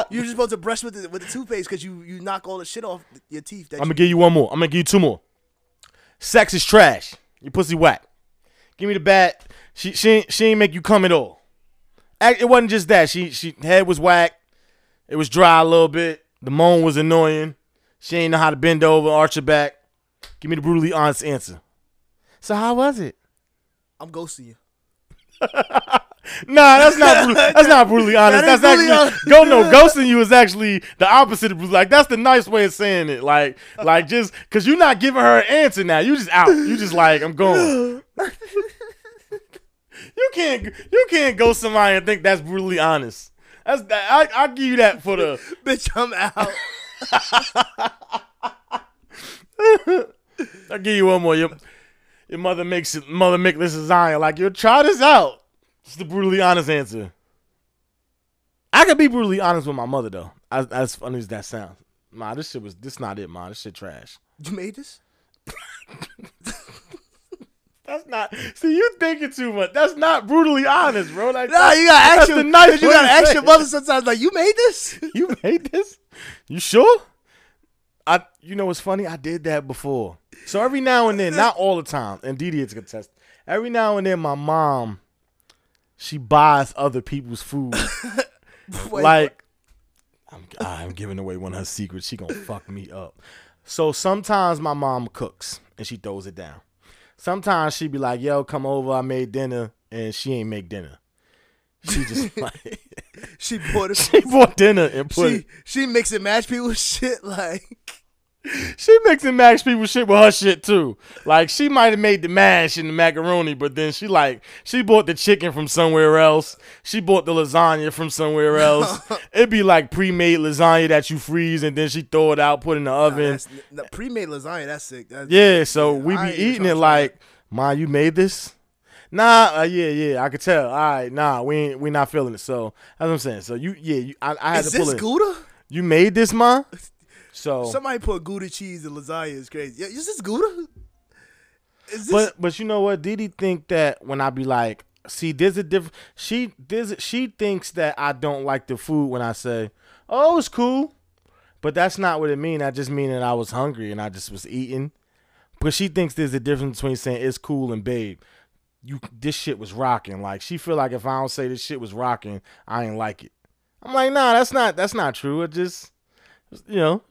you're just supposed to brush with the with the toothpaste because you you knock all the shit off your teeth. That I'm gonna give you one more. I'm gonna give you two more. Sex is trash. Your pussy whack. Give me the bat. She she ain't- she ain't make you come at all. It wasn't just that. She she head was whack. It was dry a little bit. The moan was annoying. She ain't know how to bend over, arch her back. Give me the brutally honest answer. So how was it? I'm ghosting you. Nah, that's not that's not brutally honest. That That's ain't actually brutally go no ghosting you is actually the opposite of brutally. Like that's the nice way of saying it. Like like just because you're not giving her an answer now. You just out. You just like I'm going. you can't you can't ghost somebody and think that's brutally honest. That's that. I I give you that for the. Bitch, I'm out. I'll give you one more. Your, your mother makes it. Mother make this lasagna. Like you try this out. It's the brutally honest answer. I could be brutally honest with my mother though. As, as funny as that sounds. Nah, this shit was. This not it, man. This shit trash. You made this? That's not. See, you thinking too much. That's not brutally honest, bro. Like, Nah, you gotta that's ask your the nice You gotta ask your mother sometimes. Like, you made this? You made this? You sure? I. You know what's funny? I did that before. So every now and then, not all the time, and Didi is contest. Every now and then, my mom, she buys other people's food. Wait, like, I'm, I'm giving away one of her secrets. She gonna fuck me up. So sometimes my mom cooks and she throws it down. Sometimes she be like, "Yo, come over. I made dinner," and she ain't make dinner. She just like she bought it. she bought dinner and put She it. she mix and match people shit like She mixing and match people shit with her shit too. Like she might have made the mash and the macaroni, but then she like she bought the chicken from somewhere else. She bought the lasagna from somewhere else. It'd be like pre-made lasagna that you freeze and then she throw it out, put it in the oven. the pre-made lasagna. That's sick. That's, Yeah, so we be eating it like, Ma, you made this? Nah, uh, yeah, yeah, I could tell. All right, nah, we ain't, we not feeling it. So that's what I'm saying. So you, yeah, you, I, I had Is to pull this it. Gouda? You made this, Ma? So, Somebody put Gouda cheese in lasagna is crazy. Yeah, is this Gouda? Is this? but but you know what? Did he think that when I be like, see, there's a different. She there's she thinks that I don't like the food when I say, oh, it's cool, but that's not what it mean. I just mean that I was hungry and I just was eating. But she thinks there's a difference between saying it's cool and babe. You this shit was rocking. Like she feel like if I don't say this shit was rocking, I ain't like it. I'm like, nah, that's not that's not true. It just you know,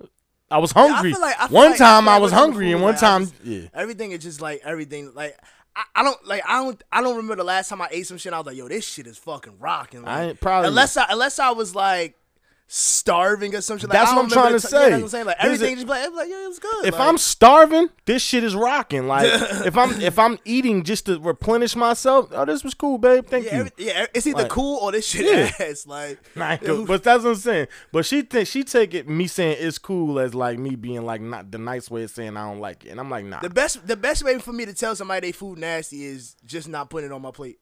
I was hungry. feel like- I one like- time I I was hungry, and one like, time just- yeah. everything is just like everything. Like I, I don't like I don't I don't remember the last time I ate some shit. I was like, yo, this shit is fucking rocking. Like, I ain't- probably- unless I unless I was like starving or something. Like, That's what I'm trying to t- say. what I'm saying like everything just like, it was like yeah, it was good. If Like, I'm starving, this shit is rocking. Like if I'm if I'm eating just to replenish myself, oh, this was cool, babe. Thank yeah, you. every, yeah, it's either Like- cool or this shit Yeah. ass. Like Nah, I ain't yeah, cool. who- but that's what I'm saying. But she think she take it me saying it's cool as like me being like not the nice way of saying I don't like it, and I'm like nah. the best the best way for me to tell somebody they food nasty is just not putting it on my plate.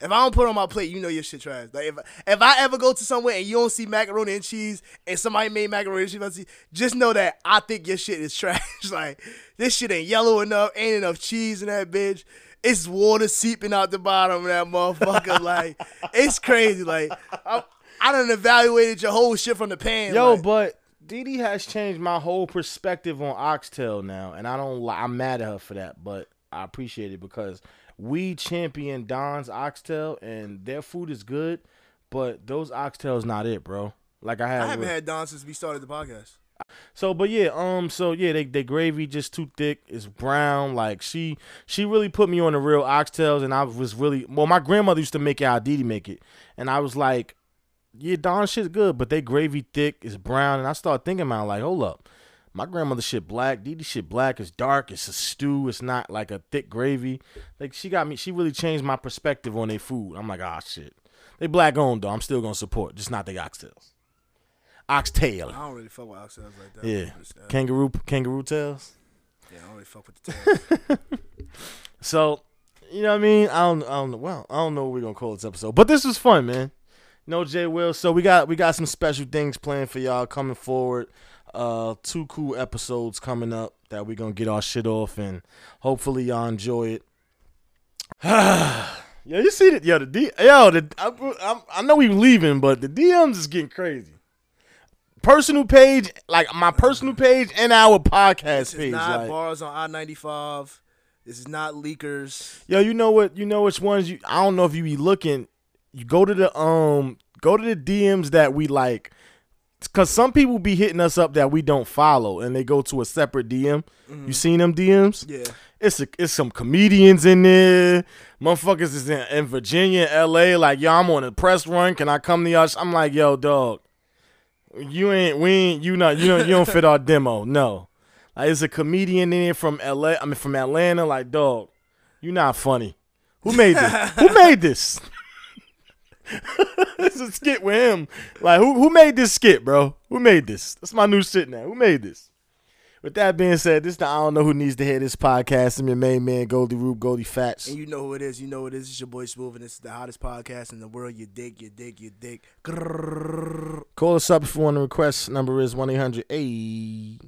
If I don't put on my plate, you know your shit trash. Like if if I ever go to somewhere and you don't see macaroni and cheese and somebody made macaroni and cheese, see- just know that I think your shit is trash. like this shit ain't yellow enough, ain't enough cheese in that bitch. It's water seeping out the bottom of that motherfucker. like it's crazy. Like I, I done evaluated your whole shit from the pan. Yo, like, but Didi has changed my whole perspective on oxtail now, and I don't. I'm mad at her for that, but I appreciate it because we champion Don's oxtail, and their food is good, but those oxtails not it, bro. Like I had. I haven't with- had Don since we started the podcast. So, but yeah, um, so yeah, they they gravy just too thick. It's brown. Like she she really put me on the real oxtails, and I was really well. My grandmother used to make it how Didi make it, and I was like, yeah, Don shit's good, but they gravy thick. It's brown, and I started thinking about like, hold up, my grandmother shit black. Didi shit black. It's dark. It's a stew. It's not like a thick gravy. Like she got me. She really changed my perspective on their food. I'm like, ah, shit. They black owned though. I'm still gonna support, just not the oxtails. Oxtail. I don't really fuck with oxtails like that. Yeah, uh, kangaroo kangaroo tails. yeah, I don't really fuck with the tails. So, you know what I mean? I don't, I don't know. Well, I don't know what we're gonna call this episode, but this was fun, man. No Jay Will. So we got we got some special things planned for y'all coming forward. Uh, two cool episodes coming up that we're gonna get our shit off, and hopefully y'all enjoy it. yeah, you see that? Yo, the D, yo, the I, I, I know we leaving, but the DMs is getting crazy. Personal page, like my personal page and our podcast page, not like, bars on I ninety five. This is not leakers. Yo, you know what? You know which ones you I don't know if you be looking. You go to the um go to the DMs that we like. Cause some people be hitting us up that we don't follow and they go to a separate DM. You mm-hmm. seen them DMs? Yeah. It's a, it's some comedians in there. Motherfuckers is in, in Virginia, LA. Like, yo, I'm on a press run. Can I come to y'all? I'm like, yo, dog. You ain't we ain't you not you don't you don't fit our demo. No. Like it's a comedian in here from LA. I mean from Atlanta. Like, dog, you not funny. Who made this? who made this? it's a skit with him. Like, who who made this skit, bro? Who made this? That's my new shit now. Who made this? With that being said, this the I don't know who needs to hear this podcast. I'm your main man, Goldie Rube, Goldie Fats. And you know who it is. You know who it is. It's your boy Smooth, and this is the hottest podcast in the world. You dig, you dig, you dig. Grrrr. Call us up if you want to request. Number is 1 800 A.